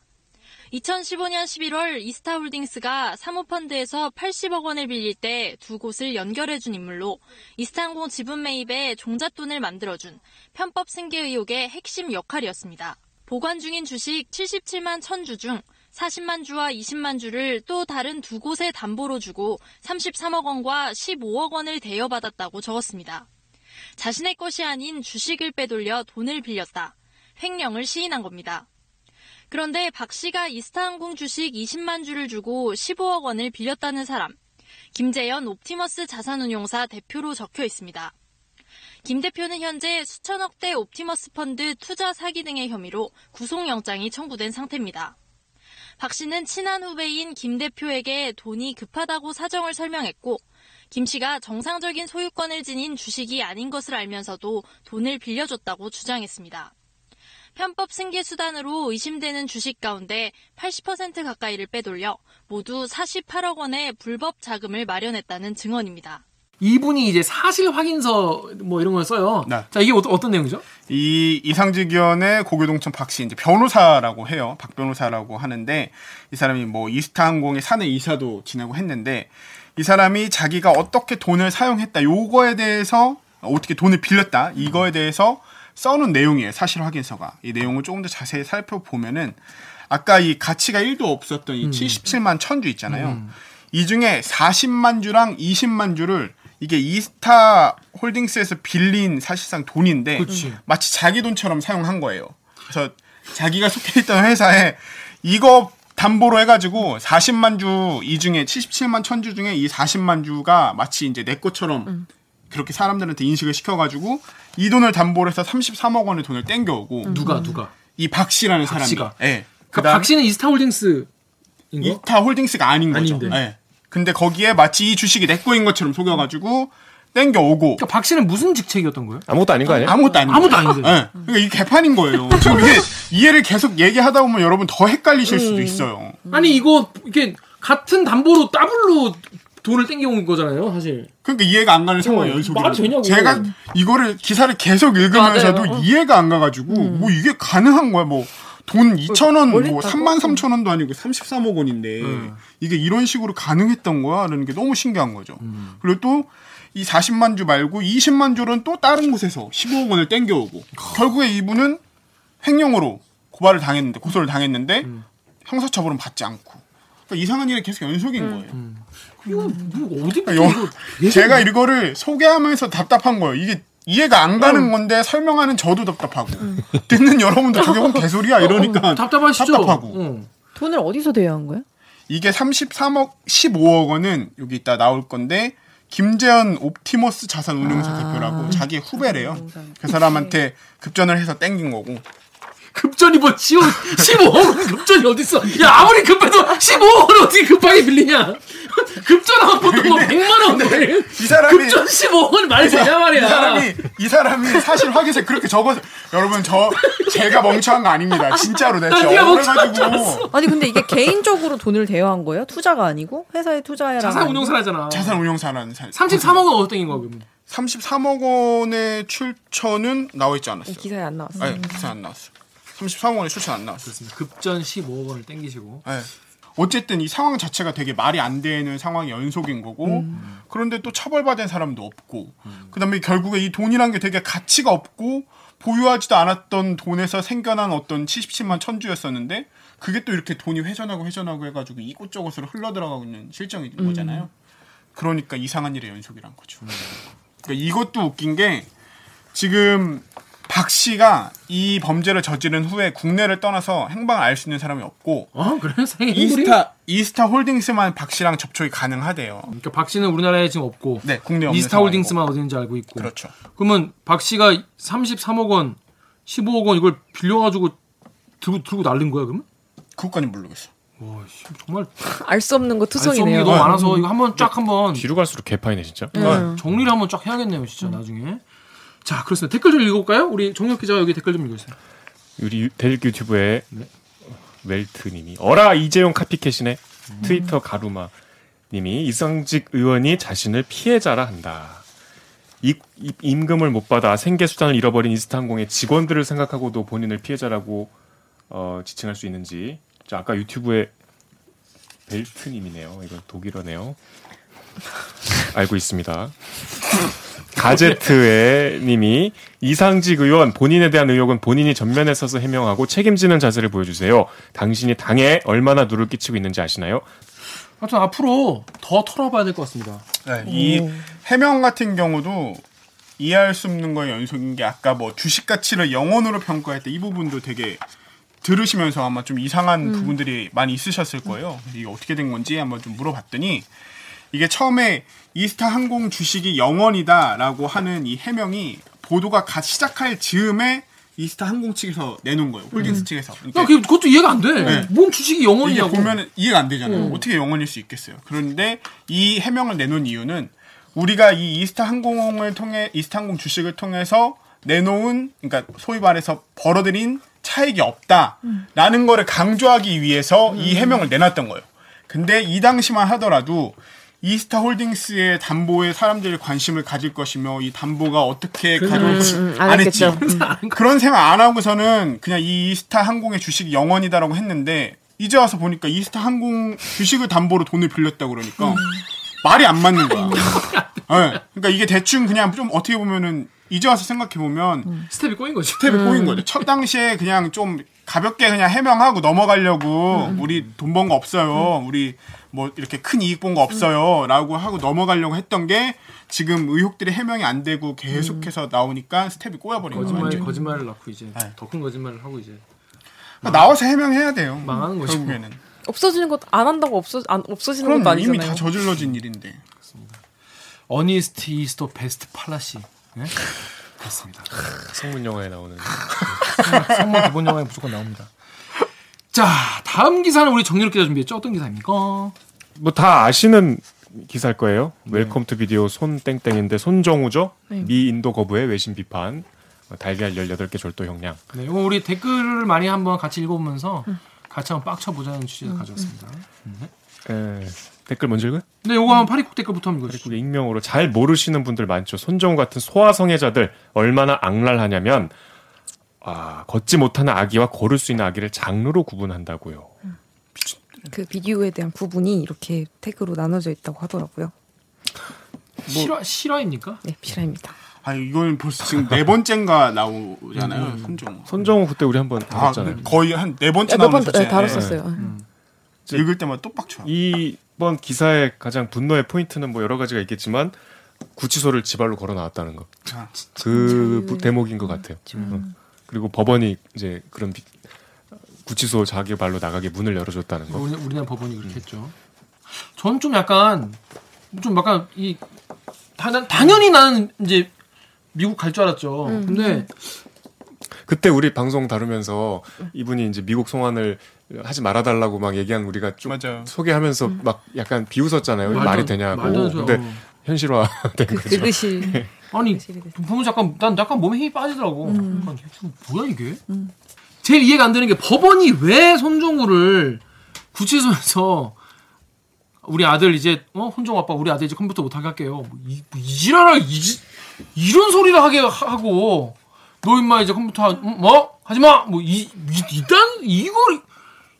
2015년 11월 이스타홀딩스가 사모펀드에서 80억 원을 빌릴 때 두 곳을 연결해준 인물로 이스타항공 지분 매입에 종잣돈을 만들어준 편법 승계 의혹의 핵심 역할이었습니다. 보관 중인 주식 77만 1000주 중 40만 주와 20만 주를 또 다른 두 곳에 담보로 주고 33억 원과 15억 원을 대여받았다고 적었습니다. 자신의 것이 아닌 주식을 빼돌려 돈을 빌렸다. 횡령을 시인한 겁니다. 그런데 박 씨가 이스타항공 주식 20만 주를 주고 15억 원을 빌렸다는 사람, 김재현 옵티머스 자산운용사 대표로 적혀 있습니다. 김 대표는 현재 수천억대 옵티머스 펀드 투자 사기 등의 혐의로 구속영장이 청구된 상태입니다. 박 씨는 친한 후배인 김 대표에게 돈이 급하다고 사정을 설명했고, 김 씨가 정상적인 소유권을 지닌 주식이 아닌 것을 알면서도 돈을 빌려줬다고 주장했습니다. 편법 승계 수단으로 의심되는 주식 가운데 80% 가까이를 빼돌려 모두 48억 원의 불법 자금을 마련했다는 증언입니다. 이분이 이제 사실 확인서 뭐 이런 걸 써요. 네. 자 이게 어떤, 어떤 내용이죠? 이 이상직 의원의 고교동청 박씨 이제 변호사라고 해요. 박 변호사라고 하는데 이 사람이 뭐 이스타항공의 사내 이사도 지내고 했는데 이 사람이 자기가 어떻게 돈을 사용했다 요거에 대해서 어떻게 돈을 빌렸다 이거에 대해서 써놓은 내용이에요. 사실 확인서가 이 내용을 조금 더 자세히 살펴보면은 아까 이 가치가 1도 없었던 이 77만 천주 있잖아요. 이 중에 40만 주랑 20만 주를 이게 이스타 홀딩스에서 빌린 사실상 돈인데 그치. 마치 자기 돈처럼 사용한 거예요. 그래서 자기가 속해 있던 회사에 이거 담보로 해가지고 40만 주 이 중에 77만 천주 중에 이 40만 주가 마치 이제 내 것처럼 그렇게 사람들한테 인식을 시켜가지고 이 돈을 담보로 해서 33억 원의 돈을 땡겨오고 누가 누가? 이 박 씨라는 박 사람이 씨가. 예. 그 그다음 박 씨는 이스타홀딩스인 거? 이타 홀딩스가 아닌 거죠. 아닌데. 예. 근데 거기에 마치 이 주식이 내 거인 것처럼 속여가지고 땡겨오고 그러니까 박 씨는 무슨 직책이었던 거예요? 아무것도 아닌 거 아니에요? 아무것도 아닌 아무도 거예요. 아닌데. 예. 그러니까 이게 개판인 거예요. 지금 이게 이해를 계속 얘기하다 보면 여러분 더 헷갈리실 수도 있어요. 아니 이거 이게 같은 담보로 더블로 돈을 땡겨온 거잖아요, 사실. 그러니까 이해가 안 가는 상황이 어. 말이 되냐고. 제가 이거를 기사를 계속 읽으면서도 맞아요. 이해가 안 가가지고 뭐 이게 가능한 거야 뭐. 돈 2천 원, 뭘뭐 했다고? 3만 3천 원도 아니고 33억 원인데 음. 이게 이런 식으로 가능했던 거야라는 게 너무 신기한 거죠. 그리고 또 이 40만 주 말고 20만 주는 또 다른 곳에서 15억 원을 땡겨오고 결국에 이분은 횡령으로 고발을 당했는데 고소를 당했는데 형사처벌은 받지 않고 그러니까 이상한 일이 계속 연속인 거예요. 이거 뭐 어디부터 요- 이거 제가 이거를 소개하면서 답답한 거예요. 이게 이해가 안 가는 건데 설명하는 저도 답답하고 듣는 여러분도 저게 뭔 개소리야 이러니까 답답하시죠? 답답하고 어. 돈을 어디서 대여한 거예요? 이게 33억 15억 원은 여기 있다 나올 건데 김재현 옵티머스 자산운용사 아. 대표라고 자기 후배래요. 그 사람한테 급전을 해서 땡긴 거고 급전이 뭐 15, 15억 원 급전이 어딨어? 야 아무리 급해도 15억 원 어떻게 급하게 빌리냐? 급전하면 보통 뭐 100만 원 내. 이 사람이 급전 15원 말이 되냐 말이야. 이 사람이 이 사람이 사실 확인서에 그렇게 적어서 여러분 저 제가 멍청한 거 아닙니다. 진짜로 내가 아, 억울해가지고 아니 근데 이게 개인적으로 돈을 대여한 거예요? 투자가 아니고 회사에 투자해라. 자산 운용사라잖아. 자산 운용사라는 사 33억은 어떤 인 거야 그러면? 33억 원의 출처는 나와 있지 않았어요. 기사에 안 나왔어요. 아니 기사 안 나왔어요. 33억 원의 출처 안 나왔어요. 그렇습니다. 급전 15억 원을 땡기시고. 네. 어쨌든 이 상황 자체가 되게 말이 안 되는 상황의 연속인 거고 그런데 또 처벌받은 사람도 없고 그다음에 결국에 이 돈이란 게 되게 가치가 없고 보유하지도 않았던 돈에서 생겨난 어떤 77만 천주였었는데 그게 또 이렇게 돈이 회전하고 회전하고 해가지고 이곳저곳으로 흘러들어가고 있는 실정인 거잖아요. 그러니까 이상한 일의 연속이란 거죠. 그러니까 이것도 웃긴 게 지금 박 씨가 이 범죄를 저지른 후에 국내를 떠나서 행방을 알 수 있는 사람이 없고 어 그래 생일 이스타 이스타 홀딩스만 박 씨랑 접촉이 가능하대요. 그러니까 박 씨는 우리나라에 지금 없고 네, 국내 없는 이스타 홀딩스만 있는지 알고 있고. 그렇죠. 그러면 박 씨가 33억 원, 15억 원 이걸 빌려가지고 들고 들고 날린 거야 그러면? 그것까지 모르겠어. 와, 씨, 정말 알 수 없는 거 알수 없는 게 투성이네요. 너무 많아서 이거 한번 쫙 한번 뒤로 갈수록 개파이네 진짜. 음. 정리를 한번 쫙 해야겠네요, 진짜 나중에. 자, 그렇습니다. 댓글 좀 읽어볼까요? 우리 정혁 기자 여기 댓글 좀 읽어주세요. 우리 대륙 유튜브에 웰트님이 어라 이재용 카피캣이네 트위터 가루마 님이 이상직 의원이 자신을 피해자라 한다. 이, 이- 임금을 못 받아 생계 수단을 잃어버린 이스타항공의 직원들을 생각하고도 본인을 피해자라고 어, 지칭할 수 있는지. 저 아까 유튜브에 벨트님이네요. 이건 독일어네요. 알고 있습니다. 가제트의 님이 이상직 의원 본인에 대한 의혹은 본인이 전면에 서서 해명하고 책임지는 자세를 보여주세요. 당신이 당에 얼마나 누를 끼치고 있는지 아시나요? 하여튼 앞으로 더 털어봐야 될 것 같습니다. 네, 이 해명 같은 경우도 이해할 수 없는 거의 연속인 게 아까 뭐 주식 가치를 영원으로 평가할 때 이 부분도 되게 들으시면서 아마 좀 이상한 부분들이 많이 있으셨을 거예요. 이게 어떻게 된 건지 한번 좀 물어봤더니 이게 처음에 이스타 항공 주식이 영원이다라고 하는 이 해명이 보도가 갓 시작할 즈음에 이스타 항공 측에서 내놓은 거예요. 홀딩스 측에서. 그러니까 야, 그것도 이해가 안 돼. 네. 뭔 주식이 영원이냐고. 보면 이해가 안 되잖아요. 어떻게 영원일 수 있겠어요. 그런데 이 해명을 내놓은 이유는 우리가 이 이스타 항공을 통해 이스타 항공 주식을 통해서 내놓은 그러니까 소위 말해서 벌어들인 차익이 없다라는 거를 강조하기 위해서 이 해명을 내놨던 거예요. 근데 이 당시만 하더라도 이스타 홀딩스의 담보에 사람들이 관심을 가질 것이며 이 담보가 어떻게 가져올 것이 음, 안 안 했지. 그런 생각 안 하고서는 그냥 이 이스타 항공의 주식이 영원이다라고 했는데 이제 와서 보니까 이스타 항공 주식을 담보로 돈을 빌렸다 그러니까 말이 안 맞는 거야. 네. 그러니까 이게 대충 그냥 좀 어떻게 보면은 이제 와서 생각해 보면 스텝이 꼬인 거지. 스텝이 꼬인 거죠. 첫 당시에 그냥 좀 가볍게 그냥 해명하고 넘어가려고 우리 돈 번 거 없어요. 우리 뭐 이렇게 큰 이익 본 거 없어요 라고 하고 넘어가려고 했던 게 지금 의혹들이 해명이 안 되고 계속해서 나오니까 스텝이 꼬여버린 거죠. 거짓말, 완전히. 거짓말을 낳고 이제 네. 더 큰 거짓말을 하고 이제 그러니까 나와서 해명해야 돼요. 망하는 거죠. 결국에는. 없어지는 것도 안 한다고 없어 안 없어지는 그럼 것도 이미 아니잖아요. 다 저질러진 일인데. Honesty is the best policy. 네? 그렇습니다. 성문 영어에 나오는 성문 기본 영어에 무조건 나옵니다. 자, 다음 기사는 우리 정유럽 기자 준비했죠? 어떤 기사입니까? 뭐 다 아시는 기사일 거예요. Welcome to Video 손땡땡인데 손정우죠. 미 인도 거부의 외신 비판. 어, 달걀 18개 절도 형량. 네, 이거 우리 댓글을 많이 한번 같이 읽어보면서 같이 한번 빡쳐보자는 취지를 가져왔습니다. 에, 댓글 먼저 읽어요? 네, 요거 한번 파리국 댓글부터 한번 읽어주시죠. 그리고 익명으로 잘 모르시는 분들 많죠. 손정우 같은 소아성애자들 얼마나 악랄하냐면 아, 걷지 못하는 아기와 걸을 수 있는 아기를 장르로 구분한다고요. 그 비디오에 대한 구분이 이렇게 태그로 나눠져 있다고 하더라고요. 실화, 실화입니까? 네, 비라입니다. 아 이건 벌써 지금 네 번째인가 나오잖아요. 손정우. 손정우 그때 우리 한번 아, 다뤘잖아요. 거의 한 네 번째 나오는 네, 다뤘었어요. 읽을 때마다 또 빡쳐. 이번 기사의 가장 분노의 포인트는 뭐 여러 가지가 있겠지만 구치소를 지발로 걸어 나왔다는 거. 아, 그 부- 대목인 것 같아요. 어. 그리고 법원이 이제 그런 비- 구치소 자기 발로 나가게 문을 열어줬다는 거. 우리, 우리나라 법원이 그렇게 했죠. 전 좀 약간, 좀 약간, 이, 당, 당연히 나는 이제 미국 갈 줄 알았죠. 근데, 그때 우리 방송 다루면서 이분이 이제 미국 송환을 하지 말아달라고 막 얘기한 우리가 좀 맞아요. 소개하면서 막 약간 비웃었잖아요. 말도 말이 안- 되냐고. 근데 현실화된 거죠. 그것이 아니 보면 잠깐 난 약간 몸에 힘이 빠지더라고. 약간 이게 좀 뭐야 이게? 제일 이해가 안 되는 게 법원이 왜 손종우를 구치소에서 우리 아들 이제 어 혼종 아빠 우리 아들 이제 컴퓨터 못하게 할게요. 뭐 이, 뭐 이지랄을 이지 이런 소리를 하게 하고 너 임마 이제 컴퓨터 하- 음, 뭐 하지 마. 뭐이 일단 이걸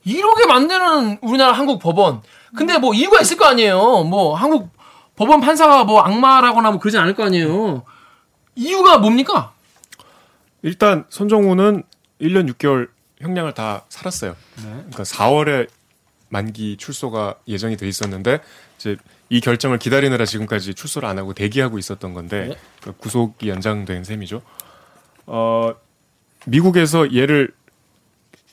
이렇게 만드는 우리나라 한국 법원. 근데 뭐 이유가 있을 거 아니에요. 뭐 한국 법원 판사가 뭐 악마라거나 뭐 그러진 않을 거 아니에요. 이유가 뭡니까? 일단 손정우는 1년 6개월 형량을 다 살았어요. 그러니까 4월에 만기 출소가 예정이 돼 있었는데 이제 이 결정을 기다리느라 지금까지 출소를 안 하고 대기하고 있었던 건데 네. 그 구속이 연장된 셈이죠. 어 미국에서 얘를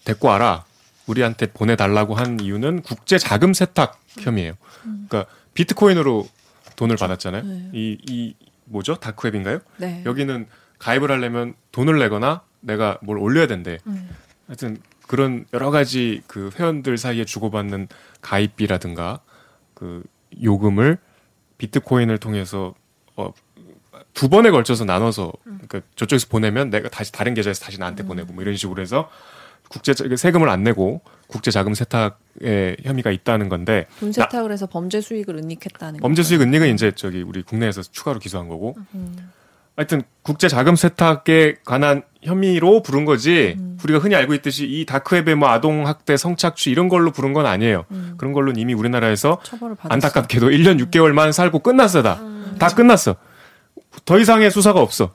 데리고 와라. 우리한테 보내달라고 한 이유는 국제 자금 세탁 혐의예요. 그러니까 비트코인으로 돈을 받았잖아요. 이, 이 뭐죠? 다크웹인가요? 네. 여기는 가입을 하려면 돈을 내거나 내가 뭘 올려야 된대. 하여튼 그런 여러 가지 그 회원들 사이에 주고받는 가입비라든가 그 요금을 비트코인을 통해서 어, 두 번에 걸쳐서 나눠서 그러니까 저쪽에서 보내면 내가 다시 다른 계좌에서 다시 나한테 보내고 뭐 이런 식으로 해서 국제 자- 세금을 안 내고 국제 자금 세탁의 혐의가 있다는 건데 돈 세탁을 해서 범죄 수익을 은닉했다는 범죄. 수익 은닉은 이제 저기 우리 국내에서 추가로 기소한 거고. 하여튼 국제 자금 세탁에 관한 혐의로 부른 거지. 우리가 흔히 알고 있듯이 이 다크웹의 뭐 아동 학대, 성착취 이런 걸로 부른 건 아니에요. 그런 걸로는 이미 우리나라에서. 안타깝게도 1년 6개월만 살고 끝났어 다. 다 끝났어. 더 이상의 수사가 없어.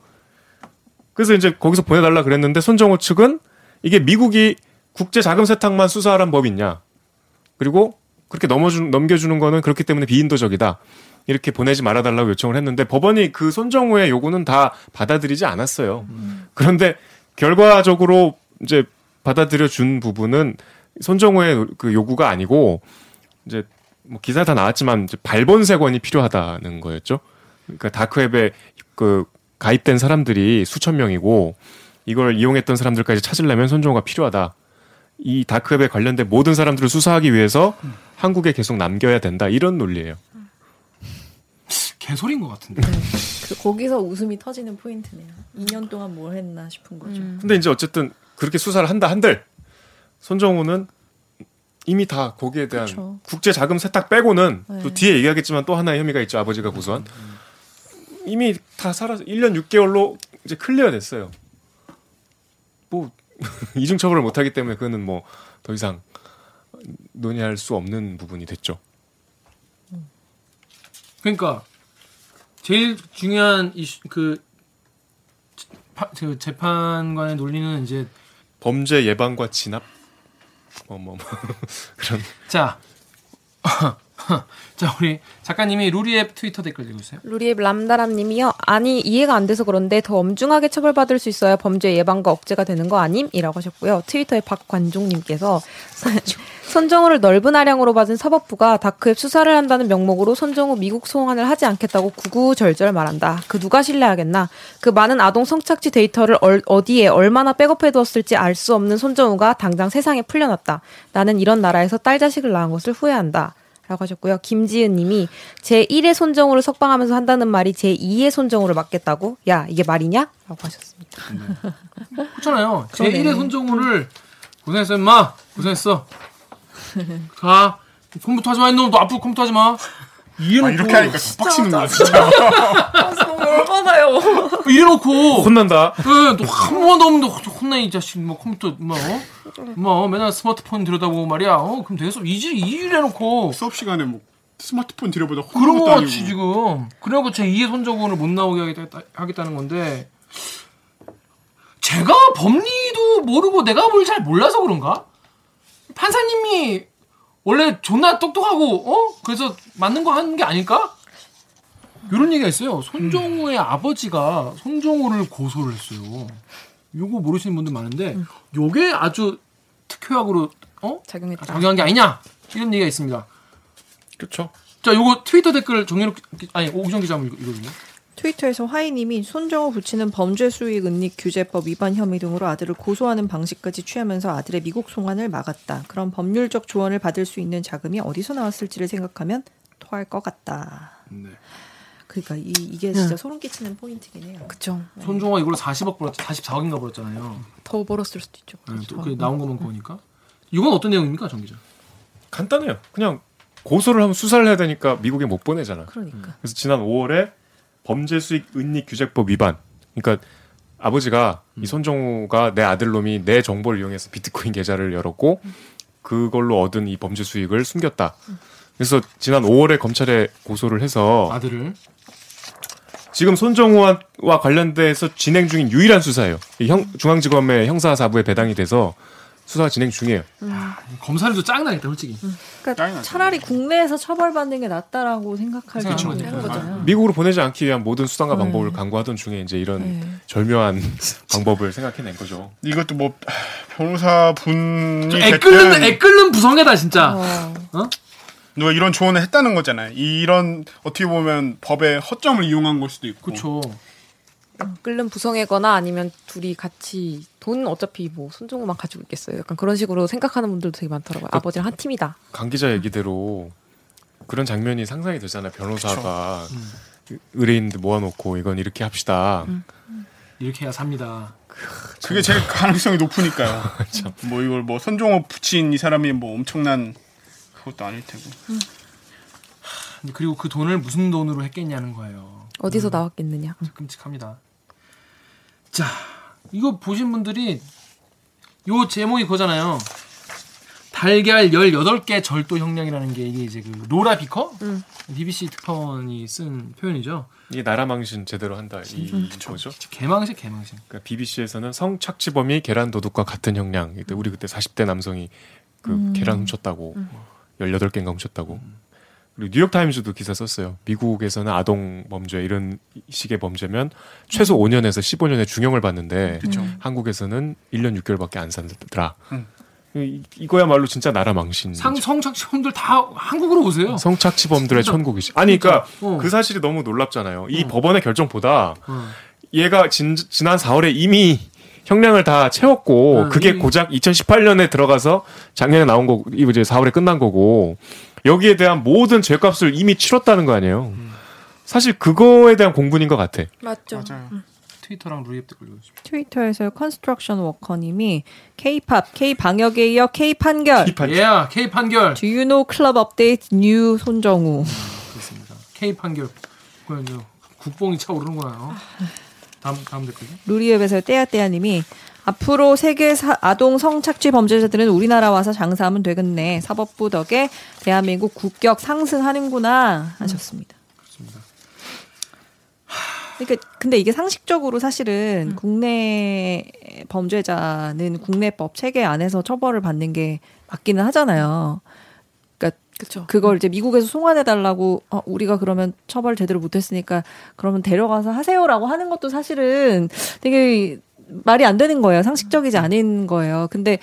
그래서 이제 거기서 보내달라 그랬는데 손정호 측은 이게 미국이 국제 자금 세탁만 수사하란 법이 있냐. 그리고 그렇게 넘어주, 넘겨주는 거는 그렇기 때문에 비인도적이다. 이렇게 보내지 말아달라고 요청을 했는데 법원이 그 손정호의 요구는 다 받아들이지 않았어요. 그런데 결과적으로 이제 받아들여 준 부분은 손정호의 그 요구가 아니고 이제 뭐 기사 다 나왔지만 이제 발본색원이 필요하다는 거였죠. 그러니까 다크웹에 그 가입된 사람들이 수천 명이고 이걸 이용했던 사람들까지 찾으려면 손정호가 필요하다. 이 다크웹에 관련된 모든 사람들을 수사하기 위해서 한국에 계속 남겨야 된다. 이런 논리예요. 개소리인 것 같은데. 그 거기서 웃음이 터지는 포인트네요. 2년 동안 뭘 했나 싶은 거죠. 근데 이제 어쨌든 그렇게 수사를 한다 한들 손정호는 이미 다 거기에 대한 그쵸. 국제 자금 세탁 빼고는 네. 또 뒤에 얘기하겠지만 또 하나의 혐의가 있죠. 아버지가 고소한. 이미 다 살아서 1년 6개월로 이제 클리어 됐어요. 뭐 이중 처벌을 못 하기 때문에 그거는 뭐 더 이상 논의할 수 없는 부분이 됐죠. 그러니까 제일 중요한 이슈 그, 파- 그 재판관의 논리는 이제 범죄 예방과 진압 뭐뭐뭐 그런 자. 자, 우리 작가님이 루리앱 트위터 댓글 읽어주세요. 루리앱 람다람님이요. 아니 이해가 안 돼서 그런데 더 엄중하게 처벌받을 수 있어야 범죄 예방과 억제가 되는 거 아님? 이라고 하셨고요. 트위터에 박관종님께서 손정우를 넓은 아량으로 받은 사법부가 다크앱 수사를 한다는 명목으로 손정우 미국 송환을 하지 않겠다고 구구절절 말한다. 그 누가 신뢰하겠나? 그 많은 아동 성착취 데이터를 얼- 어디에 얼마나 백업해두었을지 알 수 없는 손정우가 당장 세상에 풀려났다. 나는 이런 나라에서 딸 자식을 낳은 것을 후회한다. 라고 하셨고요. 김지은 님이 제 1의 손정우를 석방하면서 한다는 말이 제 2의 손정우를 맞겠다고? 야, 이게 말이냐? 라고 하셨습니다. 그렇잖아요. 그러네. 제1의 손정우를 고생했어, 임마. 고생했어. 가. 컴퓨터 하지 마, 이놈. 너 앞으로 컴퓨터 하지 마. 이래놓고. 아, 이렇게 하니까 더 빡치는 거야, 진짜. 얼마나요? 이래놓고. 혼난다. 예, 너한 번도 없는데 혼나 이 자식 뭐 컴퓨터 뭐, 어? 뭐 맨날 스마트폰 들여다보고 말이야. 어 그럼 되겠어. 이질 이질 해놓고 수업 시간에 뭐 스마트폰 들여보다 그런 거 같이. 지금. 그래갖고 제 2의 손정원을 못 나오게 하겠다, 하겠다는 건데 제가 법리도 모르고 내가 뭘 잘 몰라서 그런가? 판사님이 원래 존나 똑똑하고 어 그래서 맞는 거 하는 게 아닐까? 이런 얘기가 있어요. 손정우의 아버지가 손정우를 고소를 했어요. 요거 모르시는 분들 많은데 요게 아주 특효약으로 어 작용했다. 작용한 게 아니냐 이런 얘기가 있습니다. 그렇죠. 자, 요거 트위터 댓글 정리록 아니 오기정 기자 한번 읽- 읽어주세요. 트위터에서 화이님이 손정호 부치는 범죄 수익 은닉 규제법 위반 혐의 등으로 아들을 고소하는 방식까지 취하면서 아들의 미국 송환을 막았다. 그런 법률적 조언을 받을 수 있는 자금이 어디서 나왔을지를 생각하면 토할 것 같다. 네. 그러니까 이, 이게 진짜 소름 끼치는 포인트긴 해요. 그쵸. 손종호 이걸로 40억 벌었 44억인가 벌었잖아요. 더 벌었을 수도 있죠. 네, 또 그게 나온 것만 보니까 이건 어떤 내용입니까, 정 기자? 간단해요. 그냥 고소를 하면 수사를 해야 되니까 미국에 못 보내잖아. 그러니까. 그래서 지난 5월에 범죄 수익 은닉 규제법 위반. 그러니까 아버지가 이 손정우가 내 아들놈이 내 정보를 이용해서 비트코인 계좌를 열었고 그걸로 얻은 이 범죄 수익을 숨겼다. 그래서 지난 5월에 검찰에 고소를 해서 아들을 지금 손정우와 관련돼서 진행 중인 유일한 수사예요. 이 형, 중앙지검의 형사사부에 배당이 돼서 수사가 진행 중이에요. 검사들도 짱나겠다, 솔직히. 그러니까 짱이나죠. 차라리 국내에서 처벌받는 게 낫다라고 생각할 생각하는 정도인 거죠. 거잖아요. 미국으로 보내지 않기 위한 모든 수단과 네. 방법을 강구하던 중에 이제 이런 네. 절묘한 방법을 생각해낸 거죠. 이것도 뭐 변호사 분이 애 끓는 됐든 애 끓는 부성애다 진짜. 어. 누가 이런 조언을 했다는 거잖아요. 이런 어떻게 보면 법의 허점을 이용한 걸 수도 있고. 그렇죠. 끓는 부성애거나 아니면 둘이 같이 돈 어차피 뭐 손정우만 가지고 있겠어요. 약간 그런 식으로 생각하는 분들도 되게 많더라고요. 아버지랑 한 팀이다. 강 기자 얘기대로 그런 장면이 상상이 되잖아요. 변호사가 의뢰인들 모아놓고 이건 이렇게 합시다. 이렇게 해야 삽니다. 그게 제일 가능성이 높으니까요. 뭐 이걸 뭐 손종호 붙인 이 사람이 뭐 엄청난 그것도 아닐 테고. 근데 그리고 그 돈을 무슨 돈으로 했겠냐는 거예요. 어디서 나왔겠느냐. 끔찍합니다. 자, 이거 보신 분들이 요 제목이 그거잖아요. 달걀 18개 절도 형량이라는 게 이게 이제 그 로라 비커? BBC 특파원이 쓴 표현이죠. 이게 나라 망신 제대로 한다 이 거죠. 개망신 개망신. 그러니까 BBC에서는 성 착취범이 계란 도둑과 같은 형량. 이때 우리 그때 40대 남성이 그 계란 훔쳤다고 18개인가 훔쳤다고. 그리고 뉴욕 타임즈도 기사 썼어요. 미국에서는 아동 범죄 이런 식의 범죄면 최소 5년에서 15년의 중형을 받는데 한국에서는 1년 6개월밖에 안 살더라. 음. 이, 이거야말로 진짜 나라 망신. 상 성착취범들 다 한국으로 오세요. 성착취범들의 천국이지. 아니, 그러니까 어. 그 사실이 너무 놀랍잖아요. 이 법원의 결정보다 어. 얘가 진, 지난 4월에 이미 형량을 다 채웠고 어, 그게 고작 2018년에 들어가서 작년에 나온 거고 이제 4월에 끝난 거고 여기에 대한 모든 죄값을 이미 치렀다는 거 아니에요. 음. 사실 그거에 대한 공분인 것 같아. 맞죠. 맞아요. 트위터랑 루리웹 댓글 읽어주십시오. 트위터에서 construction worker님이 K-팝, K-방역에 이어 K-판결. 힙한 예, K 판결. Do you know club update new 손정우? 그렇습니다. K 판결. 그건 국뽕이 차오르는구나. 요 다음 다음 댓글. 루리웹에서 떼야떼야님이 앞으로 세계 사- 아동 성착취 범죄자들은 우리나라 와서 장사하면 되겠네. 사법부 덕에 대한민국 국격 상승하는구나 하셨습니다. 그렇습니다. 그러니까 근데 이게 상식적으로 사실은 국내 범죄자는 국내법 체계 안에서 처벌을 받는 게 맞기는 하잖아요. 그러니까 그쵸. 그걸 이제 미국에서 송환해 달라고 어, 우리가 그러면 처벌 제대로 못했으니까 그러면 데려가서 하세요라고 하는 것도 사실은 되게 말이 안 되는 거예요. 상식적이지 않은 거예요. 근데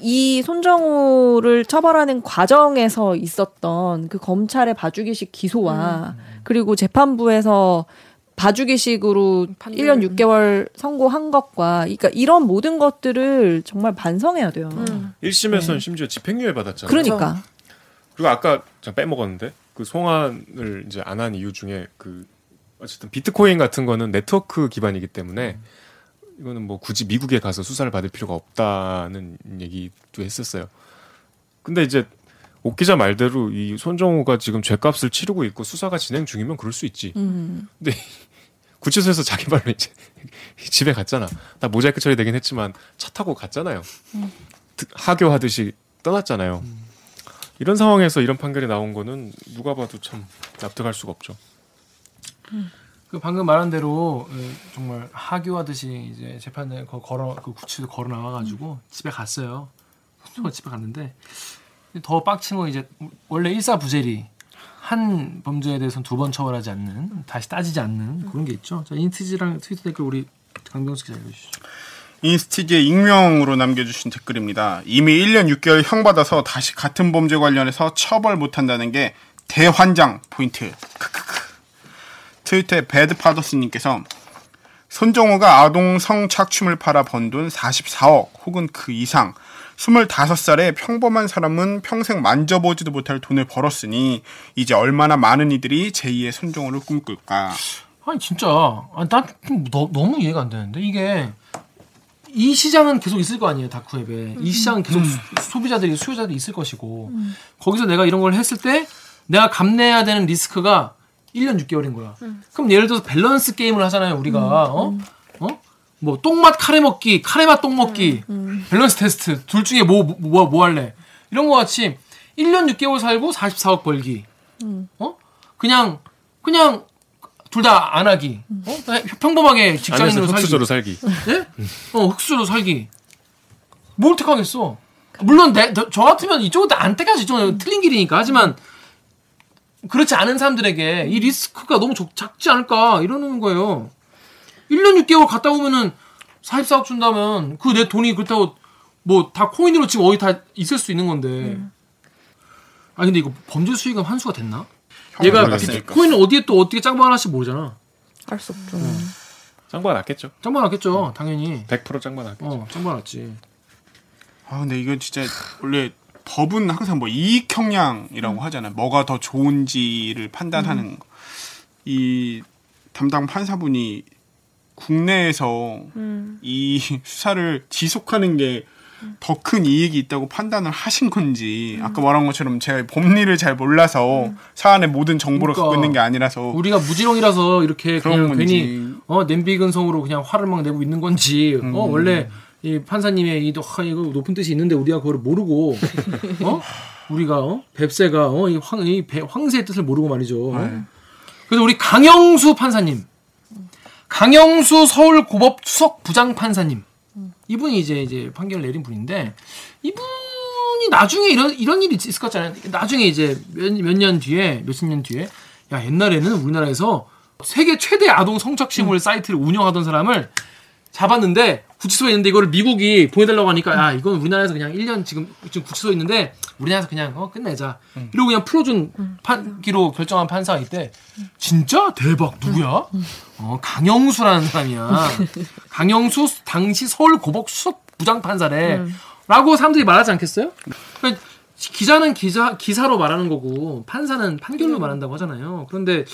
이 손정우를 처벌하는 과정에서 있었던 그 검찰의 봐주기식 기소와 그리고 재판부에서 봐주기식으로 판결. 1년 6개월 선고한 것과 그러니까 이런 모든 것들을 정말 반성해야 돼요. 음. 1심에서는 심지어 집행유예 받았잖아요. 그러니까 그리고 아까 저 빼먹었는데 그 송환을 이제 안 한 이유 중에 그 어쨌든 비트코인 같은 거는 네트워크 기반이기 때문에 이거는 뭐 굳이 미국에 가서 수사를 받을 필요가 없다는 얘기도 했었어요. 근데 이제 옥 기자 말대로 이 손정우가 지금 죄값을 치르고 있고 수사가 진행 중이면 그럴 수 있지. 음. 근데 구치소에서 자기 말로 이제 집에 갔잖아. 나 모자이크 처리되긴 했지만 차 타고 갔잖아요. 드- 하교하듯이 떠났잖아요. 이런 상황에서 이런 판결이 나온 거는 누가 봐도 참 납득할 수가 없죠. 그 방금 말한 대로 에, 정말 하교하듯이 이제 재판에 거- 걸어 그 구치소 걸어 나와가지고 집에 갔어요. 저 집에 갔는데 더 빡친 건 이제 원래 일사부재리 한 범죄에 대해서는 두 번 처벌하지 않는 다시 따지지 않는 그런 게 있죠. 자 인스티즈랑 트위터 댓글 우리 강병수 기자 읽어주시죠. 인스티즈에 익명으로 남겨주신 댓글입니다. 이미 1년 6개월 형 받아서 다시 같은 범죄 관련해서 처벌 못한다는 게 대환장 포인트. 크크크. 트위터에 Bad Fathers님께서 손정우가 아동 성착취물 팔아 번 돈 44억 혹은 그 이상 25살의 평범한 사람은 평생 만져보지도 못할 돈을 벌었으니 이제 얼마나 많은 이들이 제2의 손정우를 꿈꿀까. 아니 진짜. 아니, 난 좀 너, 너무 이해가 안 되는데. 이게 이 시장은 계속 있을 거 아니에요 다크웹에. 이 시장은 계속 수- 소비자들이 수요자들이 있을 것이고. 거기서 내가 이런 걸 했을 때 내가 감내해야 되는 리스크가 1년 6개월인 거야. 그럼 예를 들어서 밸런스 게임을 하잖아요 우리가 어? 어? 뭐 똥맛 카레 먹기, 카레맛 똥 먹기, 밸런스 테스트 둘 중에 뭐뭐 뭐 할래? 이런 거 같이 1년 6개월 살고 44억 벌기. 어? 그냥 그냥 둘 다 안 하기. 어? 평범하게 직장인으로 살기. 흑수저로 살기. 예? 어, 흑수저로 살기. 뭘 택하겠어? 물론 내, 저, 저 같으면 이쪽은 안 택하지. 이쪽은 틀린 길이니까. 하지만 그렇지 않은 사람들에게 이 리스크가 너무 적- 작지 않을까 이러는 거예요. 1년 6개월 갔다 오면은 44억 준다면 그 내 돈이 그렇다고 뭐 다 코인으로 지금 어디 다 있을 수 있는 건데. 아 근데 이거 범죄 수익은 환수가 됐나? 얘가. 코인을 어디에 또 어떻게 짱방 하나씩 모르잖아. 알 수 없죠. 낫겠죠. 짱방 났겠죠, 당연히. 100% 짱구가 낫겠죠. 어, 짱방 났지. 아 근데 이건 진짜 원래 법은 항상 뭐 이익 형량이라고 하잖아요. 뭐가 더 좋은지를 판단하는 거. 이 담당 판사분이 국내에서 이 수사를 지속하는 게 더 큰 이익이 있다고 판단을 하신 건지 아까 말한 것처럼 제가 법리를 잘 몰라서 사안의 모든 정보를 그러니까. 갖고 있는 게 아니라서 우리가 무지렁이라서 이렇게 그런 그냥 건지. 괜히 어 냄비 근성으로 그냥 화를 막 내고 있는 건지 어 원래 이 판사님의 이 아, 이거 높은 뜻이 있는데 우리가 그걸 모르고 어 우리가 어 뱁새가 어 이 황이 황새의 뜻을 모르고 말이죠. 어? 그래서 우리 강영수 판사님, 강영수 서울 고법 수석 부장 판사님 이분이 이제 이제 판결을 내린 분인데 이분이 나중에 이런 이런 일이 있을 것 같잖아요. 나중에 이제 몇년 뒤에 몇십 년 뒤에 야 옛날에는 우리나라에서 세계 최대 아동 성착취물 사이트를 운영하던 사람을 잡았는데 구치소에 있는데 이거를 미국이 보내달라고 하니까 야 이건 우리나라에서 그냥 1년 지금 지금 구치소에 있는데 우리나라에서 그냥 어 끝내자. 이러고 그냥 풀어준 판기로 결정한 판사가 있대. 진짜? 대박. 누구야? 어 강영수라는 사람이야. 강영수 당시 서울 고법 수석 부장 판사래. 라고 사람들이 말하지 않겠어요? 그러니까 기자는 기자 기사로 말하는 거고 판사는 판결로 말한다고 하잖아요. 그런데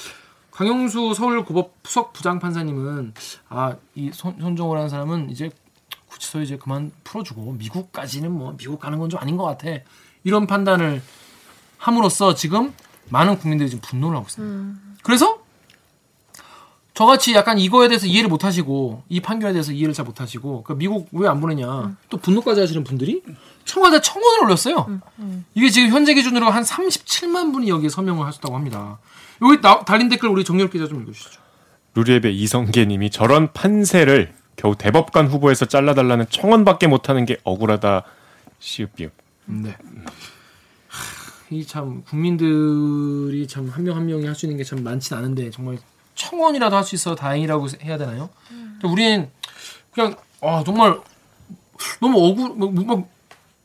강영수 서울 고법 수석 부장 판사님은 아 이 손정호라는 사람은 이제 구치소 이제 그만 풀어주고 미국까지는 뭐 미국 가는 건 좀 아닌 것 같아 이런 판단을 함으로써 지금 많은 국민들이 지금 분노를 하고 있습니다. 그래서 저같이 약간 이거에 대해서 이해를 못 하시고 이 판결에 대해서 이해를 잘 못 하시고 그 미국 왜 안 보내냐 또 분노까지 하시는 분들이 청와대 청원을 올렸어요. 이게 지금 현재 기준으로 한 37만 분이 여기에 서명을 하셨다고 합니다. 여기 나- 달린 댓글 우리 정렬 기자 좀 읽어주시죠. 루리앱의 이성계님이 저런 판세를 겨우 대법관 후보에서 잘라달라는 청원밖에 못하는 게 억울하다. 시읍비읍. 네. 이참 국민들이 참 한 명 한 명이 할 수 있는 게 참 많진 않은데 정말 청원이라도 할 수 있어 다행이라고 해야 되나요? 근데 우리는 그냥 아 정말 너무 억울 뭐, 뭐,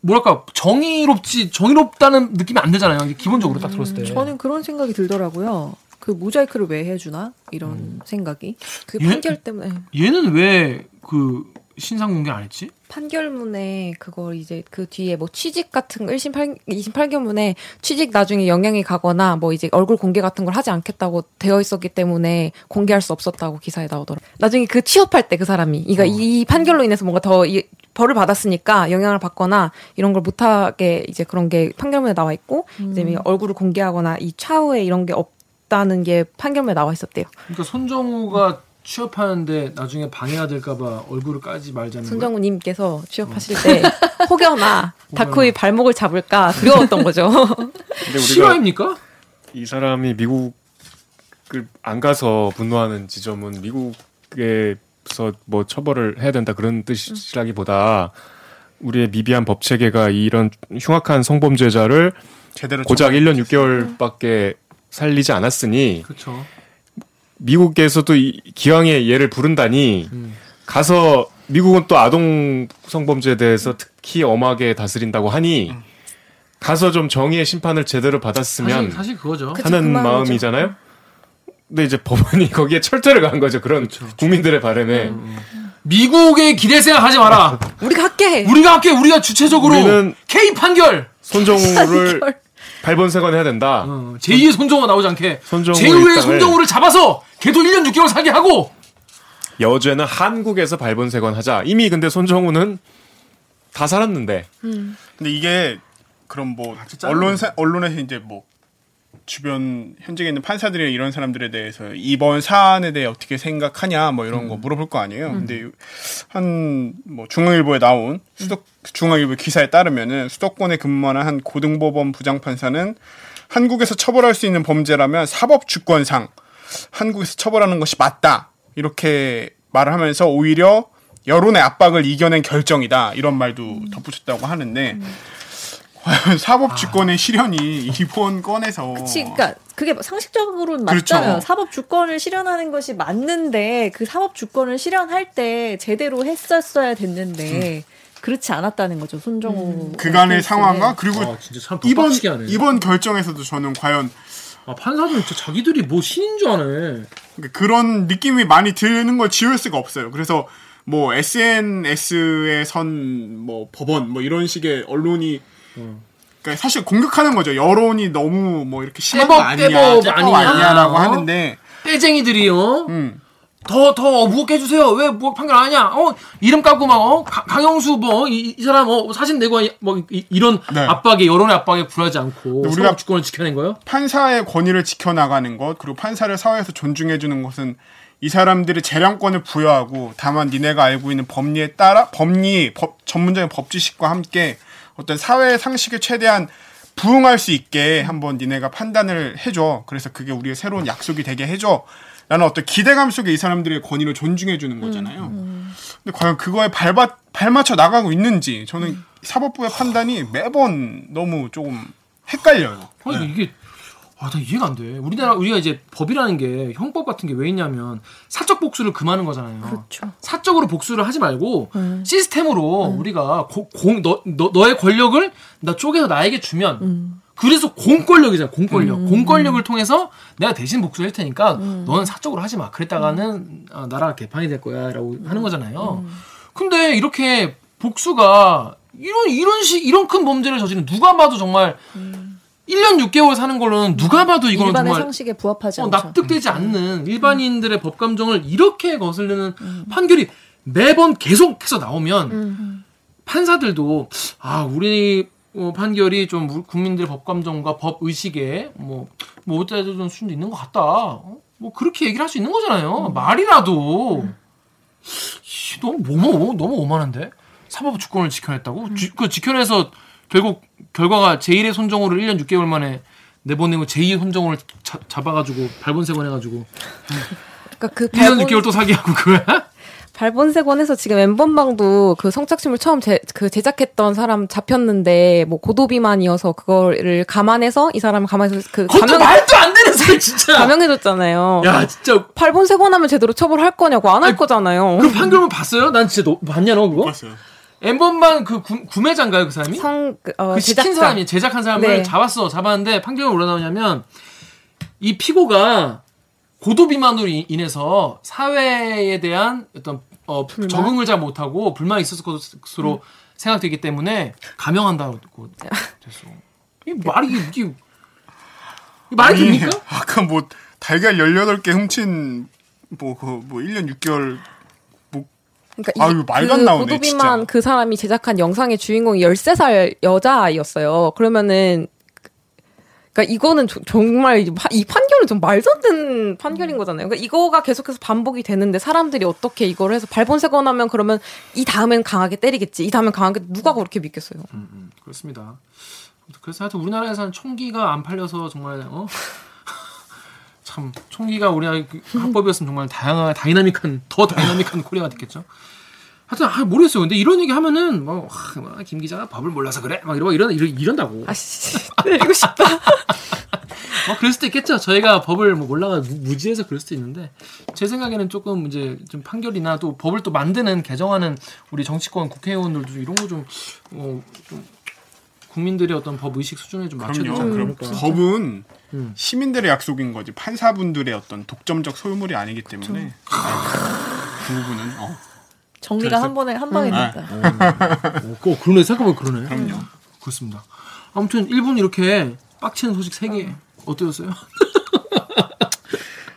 뭐랄까 정의롭지 정의롭다는 느낌이 안 들잖아요. 이게 기본적으로 딱 들었을 때. 저는 그런 생각이 들더라고요. 그 모자이크를 왜 해주나 이런 생각이 그 예? 판결 때문에 얘는 왜 그 신상 공개 안 했지? 판결문에 그걸 이제 그 뒤에 뭐 취직 같은 거 1심 8, 2심 8결문에 취직 나중에 영향이 가거나 뭐 이제 얼굴 공개 같은 걸 하지 않겠다고 되어 있었기 때문에 공개할 수 없었다고 기사에 나오더라고요. 나중에 그 취업할 때 그 사람이 이거 이 판결로 인해서 뭔가 더 이, 벌을 받았으니까 영향을 받거나 이런 걸 못하게 이제 그런 게 판결문에 나와 있고 이제 뭐 얼굴을 공개하거나 이 차후에 이런 게 없다는 게 판결문에 나와 있었대요. 그러니까 손정우가 취업하는데 나중에 방해가 될까봐 얼굴을 까지 말자는. 손정우님께서 취업하실 때 혹여나 다크의 발목을 잡을까 두려웠던 거죠. 실화입니까? 이 사람이 미국을 안 가서 분노하는 지점은 미국 에서 뭐 처벌을 해야 된다 그런 뜻이라기보다 우리의 미비한 법 체계가 이런 흉악한 성범죄자를 제대로 고작 1년 6개월밖에 살리지 않았으니 그렇죠. 미국에서도 이 기왕에 얘를 부른다니 음. 가서 미국은 또 아동 성범죄에 대해서 특히 엄하게 다스린다고 하니 가서 좀 정의의 심판을 제대로 받았으면 사실, 사실 그거죠. 그- 하는 그 마음이죠. 마음이잖아요. 근데 이제 법원이 거기에 철퇴를 가한 거죠. 그런 국민들의 바람에 미국의 기대 생각하지 마라. 우리가 할게. 우리가 할게 우리가 주체적으로 우리는 K 판결. 손정우를 발본색원 해야 된다. 어, 제2의 손정우 나오지 않게 손정우 제2의 일당을- 손정우를 잡아서 걔도 1년 6개월 살게 하고 여죄는 한국에서 발본색원 하자. 이미 근데 손정우는 다 살았는데 근데 이게 그럼 뭐 진짜 언론사 언론에서 이제 뭐 주변 현직에 있는 판사들이나 이런 사람들에 대해서 이번 사안에 대해 어떻게 생각하냐 뭐 이런 거 물어볼 거 아니에요. 근데 한 뭐 중앙일보에 나온 수도 중앙일보 기사에 따르면은 수도권에 근무하는 한 고등법원 부장판사는 한국에서 처벌할 수 있는 범죄라면 사법 주권상 한국에서 처벌하는 것이 맞다. 이렇게 말을 하면서 오히려 여론의 압박을 이겨낸 결정이다. 이런 말도 덧붙였다고 하는데 과연 사법 주권의 실현이 이번 건에서 그치, 그러니까 그게 상식적으로는 그렇죠. 맞잖아요. 사법 주권을 실현하는 것이 맞는데 그 사법 주권을 실현할 때 제대로 했었어야 됐는데 그렇지 않았다는 거죠. 손정우 그간의 케이스는. 상황과 그리고 아 이번. 이번 결정에서도 저는 과연 아, 판사들 진짜 자기들이 뭐 신인 줄 아네. 그런 느낌이 많이 드는 걸 지울 수가 없어요. 그래서 뭐 SNS의 선 뭐 법원 뭐 이런 식의 언론이 그러니까 사실 공격하는 거죠. 여론이 너무 뭐 이렇게 심한 거 아니냐, 떼법 떼법 아니냐. 아니냐라고 어? 하는데 떼쟁이들이요. 음. 더, 더, 무겁게 해주세요. 왜, 뭐, 판결 안 하냐? 어, 이름 까고 막, 어, 가- 강영수, 뭐, 이, 이 사람, 어, 사진 내고, 뭐, 이, 이런 네. 압박에, 여론의 압박에 굴하지 않고, 우리가- 우리가 주권을 지켜낸 거예요? 판사의 권위를 지켜나가는 것 그리고 판사를 사회에서 존중해주는 것은 이 사람들의 재량권을 부여하고 다만 니네가 알고 있는 법리에 따라 법리 법 전문적인 법 지식과 함께 어떤 사회 상식에 최대한 부응할 수 있게 한번 니네가 판단을 해줘 그래서 그게 우리의 새로운 약속이 되게 해줘 라는 어떤 기대감 속에 이 사람들의 권위를 존중해 주는 거잖아요. 근데 과연 그거에 발바, 발맞춰 나가고 있는지 저는 사법부의 판단이 매번 너무 조금 헷갈려요. 아니, 이게, 아, 나 이해가 안 돼. 우리나라, 우리가 이제 법이라는 게, 형법 같은 게 왜 있냐면, 사적 복수를 금하는 거잖아요. 그렇죠. 사적으로 복수를 하지 말고, 시스템으로 우리가 고- 공, 너, 너, 너의 권력을 나 쪼개서 나에게 주면, 그래서 공권력이잖아, 공권력. 공권력을 통해서 내가 대신 복수를 할 테니까, 너는 사적으로 하지 마. 그랬다가는 아, 나라가 개판이 될 거야. 라고 하는 거잖아요. 근데 이렇게 복수가, 이런, 이런 식, 이런 큰 범죄를 저지른 누가 봐도 정말, 1년 6개월 사는 걸로는 누가 봐도 이거는 일반의 정말 상식에 부합하지 어, 않죠. 납득되지 않는 일반인들의 법 감정을 이렇게 거스르는 판결이 매번 계속해서 나오면 판사들도 아 우리 어, 판결이 좀 우- 국민들의 법 감정과 법 의식에 뭐뭐 어쩌다 좀 수준도 있는 것 같다. 어? 뭐 그렇게 얘기를 할 수 있는 거잖아요. 말이라도 씨, 너무 너무 너무 오만한데 사법 주권을 지켜냈다고? 지- 그 지켜내서 결국 결과가 제1의 손정호를 1년 6개월 만에 내보내고 제2의 손정호를 자- 잡아가지고 발본색원 해가지고 그러니까 그 1년 발본, 6개월 또 사기 하고 그거야? 발본색원에서 지금 엠번방도 그 성착취물 처음 제, 그 제작했던 사람 잡혔는데 뭐 고도비만이어서 그거를 감안해서 이 사람을 감안해서 그 그것도 감형 말도 안 되는 소리 진짜. 감형해줬잖아요. 야 진짜 발본색원하면 제대로 처벌할 거냐고 안 할 거잖아요. 그 판결문 봤어요? 난 진짜 너 봤냐 너 그거? 봤어요. 엠번방 그 구, 구매자인가요 그 사람이? 성 그, 어, 그 시킨 제작자. 사람이 제작한 사람을 네. 잡았어 잡았는데 판결이 올라 나오냐면 이 피고가 고도 비만으로 인- 인해서 사회에 대한 어떤 어, 적응을 잘 못하고 불만이 있었을 것으로 생각되기 때문에 감형한다고 됐어. 이 말이 이게 이 말이 아니, 됩니까? 아까 뭐 달걀 18개 훔친 뭐그뭐 1년 6개월 그러니까 이- 아유, 말도 안그 나오네, 고도비만 진짜. 그 사람이 제작한 영상의 주인공이 13살 여자아이였어요. 그러면은 그러니까 이거는 조- 정말 이 판결은 좀 말도 안 되는 판결인 거잖아요. 그러니까 이거가 계속해서 반복이 되는데 사람들이 어떻게 이걸 해서 발본색원하면 그러면 이 다음엔 강하게 때리겠지. 이 다음엔 강하게 누가 그렇게 믿겠어요. 음, 그렇습니다. 그래서 하여튼 우리나라에서는 총기가 안 팔려서 정말 어? 참 총기가 우리나라 그 합법이었으면 정말 다양한 다이나믹한 더 다이나믹한 코리아가 됐겠죠. 하여튼 아, 모르겠어요. 근데 이런 얘기 하면은 뭐, 아, 뭐, 김 기자가 법을 몰라서 그래 막 이러고 이런 이런 이런 다고. 아씨 때리고 싶다. 뭐 그럴 수도 있겠죠. 저희가 법을 뭐 몰라가 무- 무지해서 그럴 수도 있는데 제 생각에는 조금 이제 좀 판결이나 또 법을 또 만드는 개정하는 우리 정치권 국회의원들도 이런 거좀 어, 좀 국민들의 어떤 법 의식 수준에 좀 맞춰야 되지 않습니까? 법은 음. 시민들의 약속인 거지 판사분들의 어떤 독점적 소유물이 아니기 때문에 아유, 그 부분은 어, 정리가 한 번에 한 방에 아. 됐다. 어, 그- 그러네 생각해보면 그러네. 그럼요. 그렇습니다. 아무튼 일본 이렇게 빡치는 소식 3개 어떠셨어요?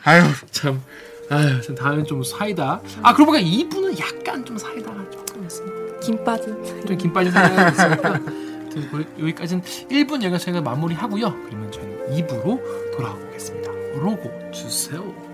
아유 참, 아유, 참 다음엔 좀 사이다. 아, 그러고 보니까 2부는 약간 좀 사이다가 조금 있습니다. 김 빠진. 좀 김 빠진 사이다가 있으니까. 아무튼 거- 여기까지는 1분 여기서 저희가 마무리하고요. 그러면 저희는 2부로 돌아오겠습니다. 로고 주세요.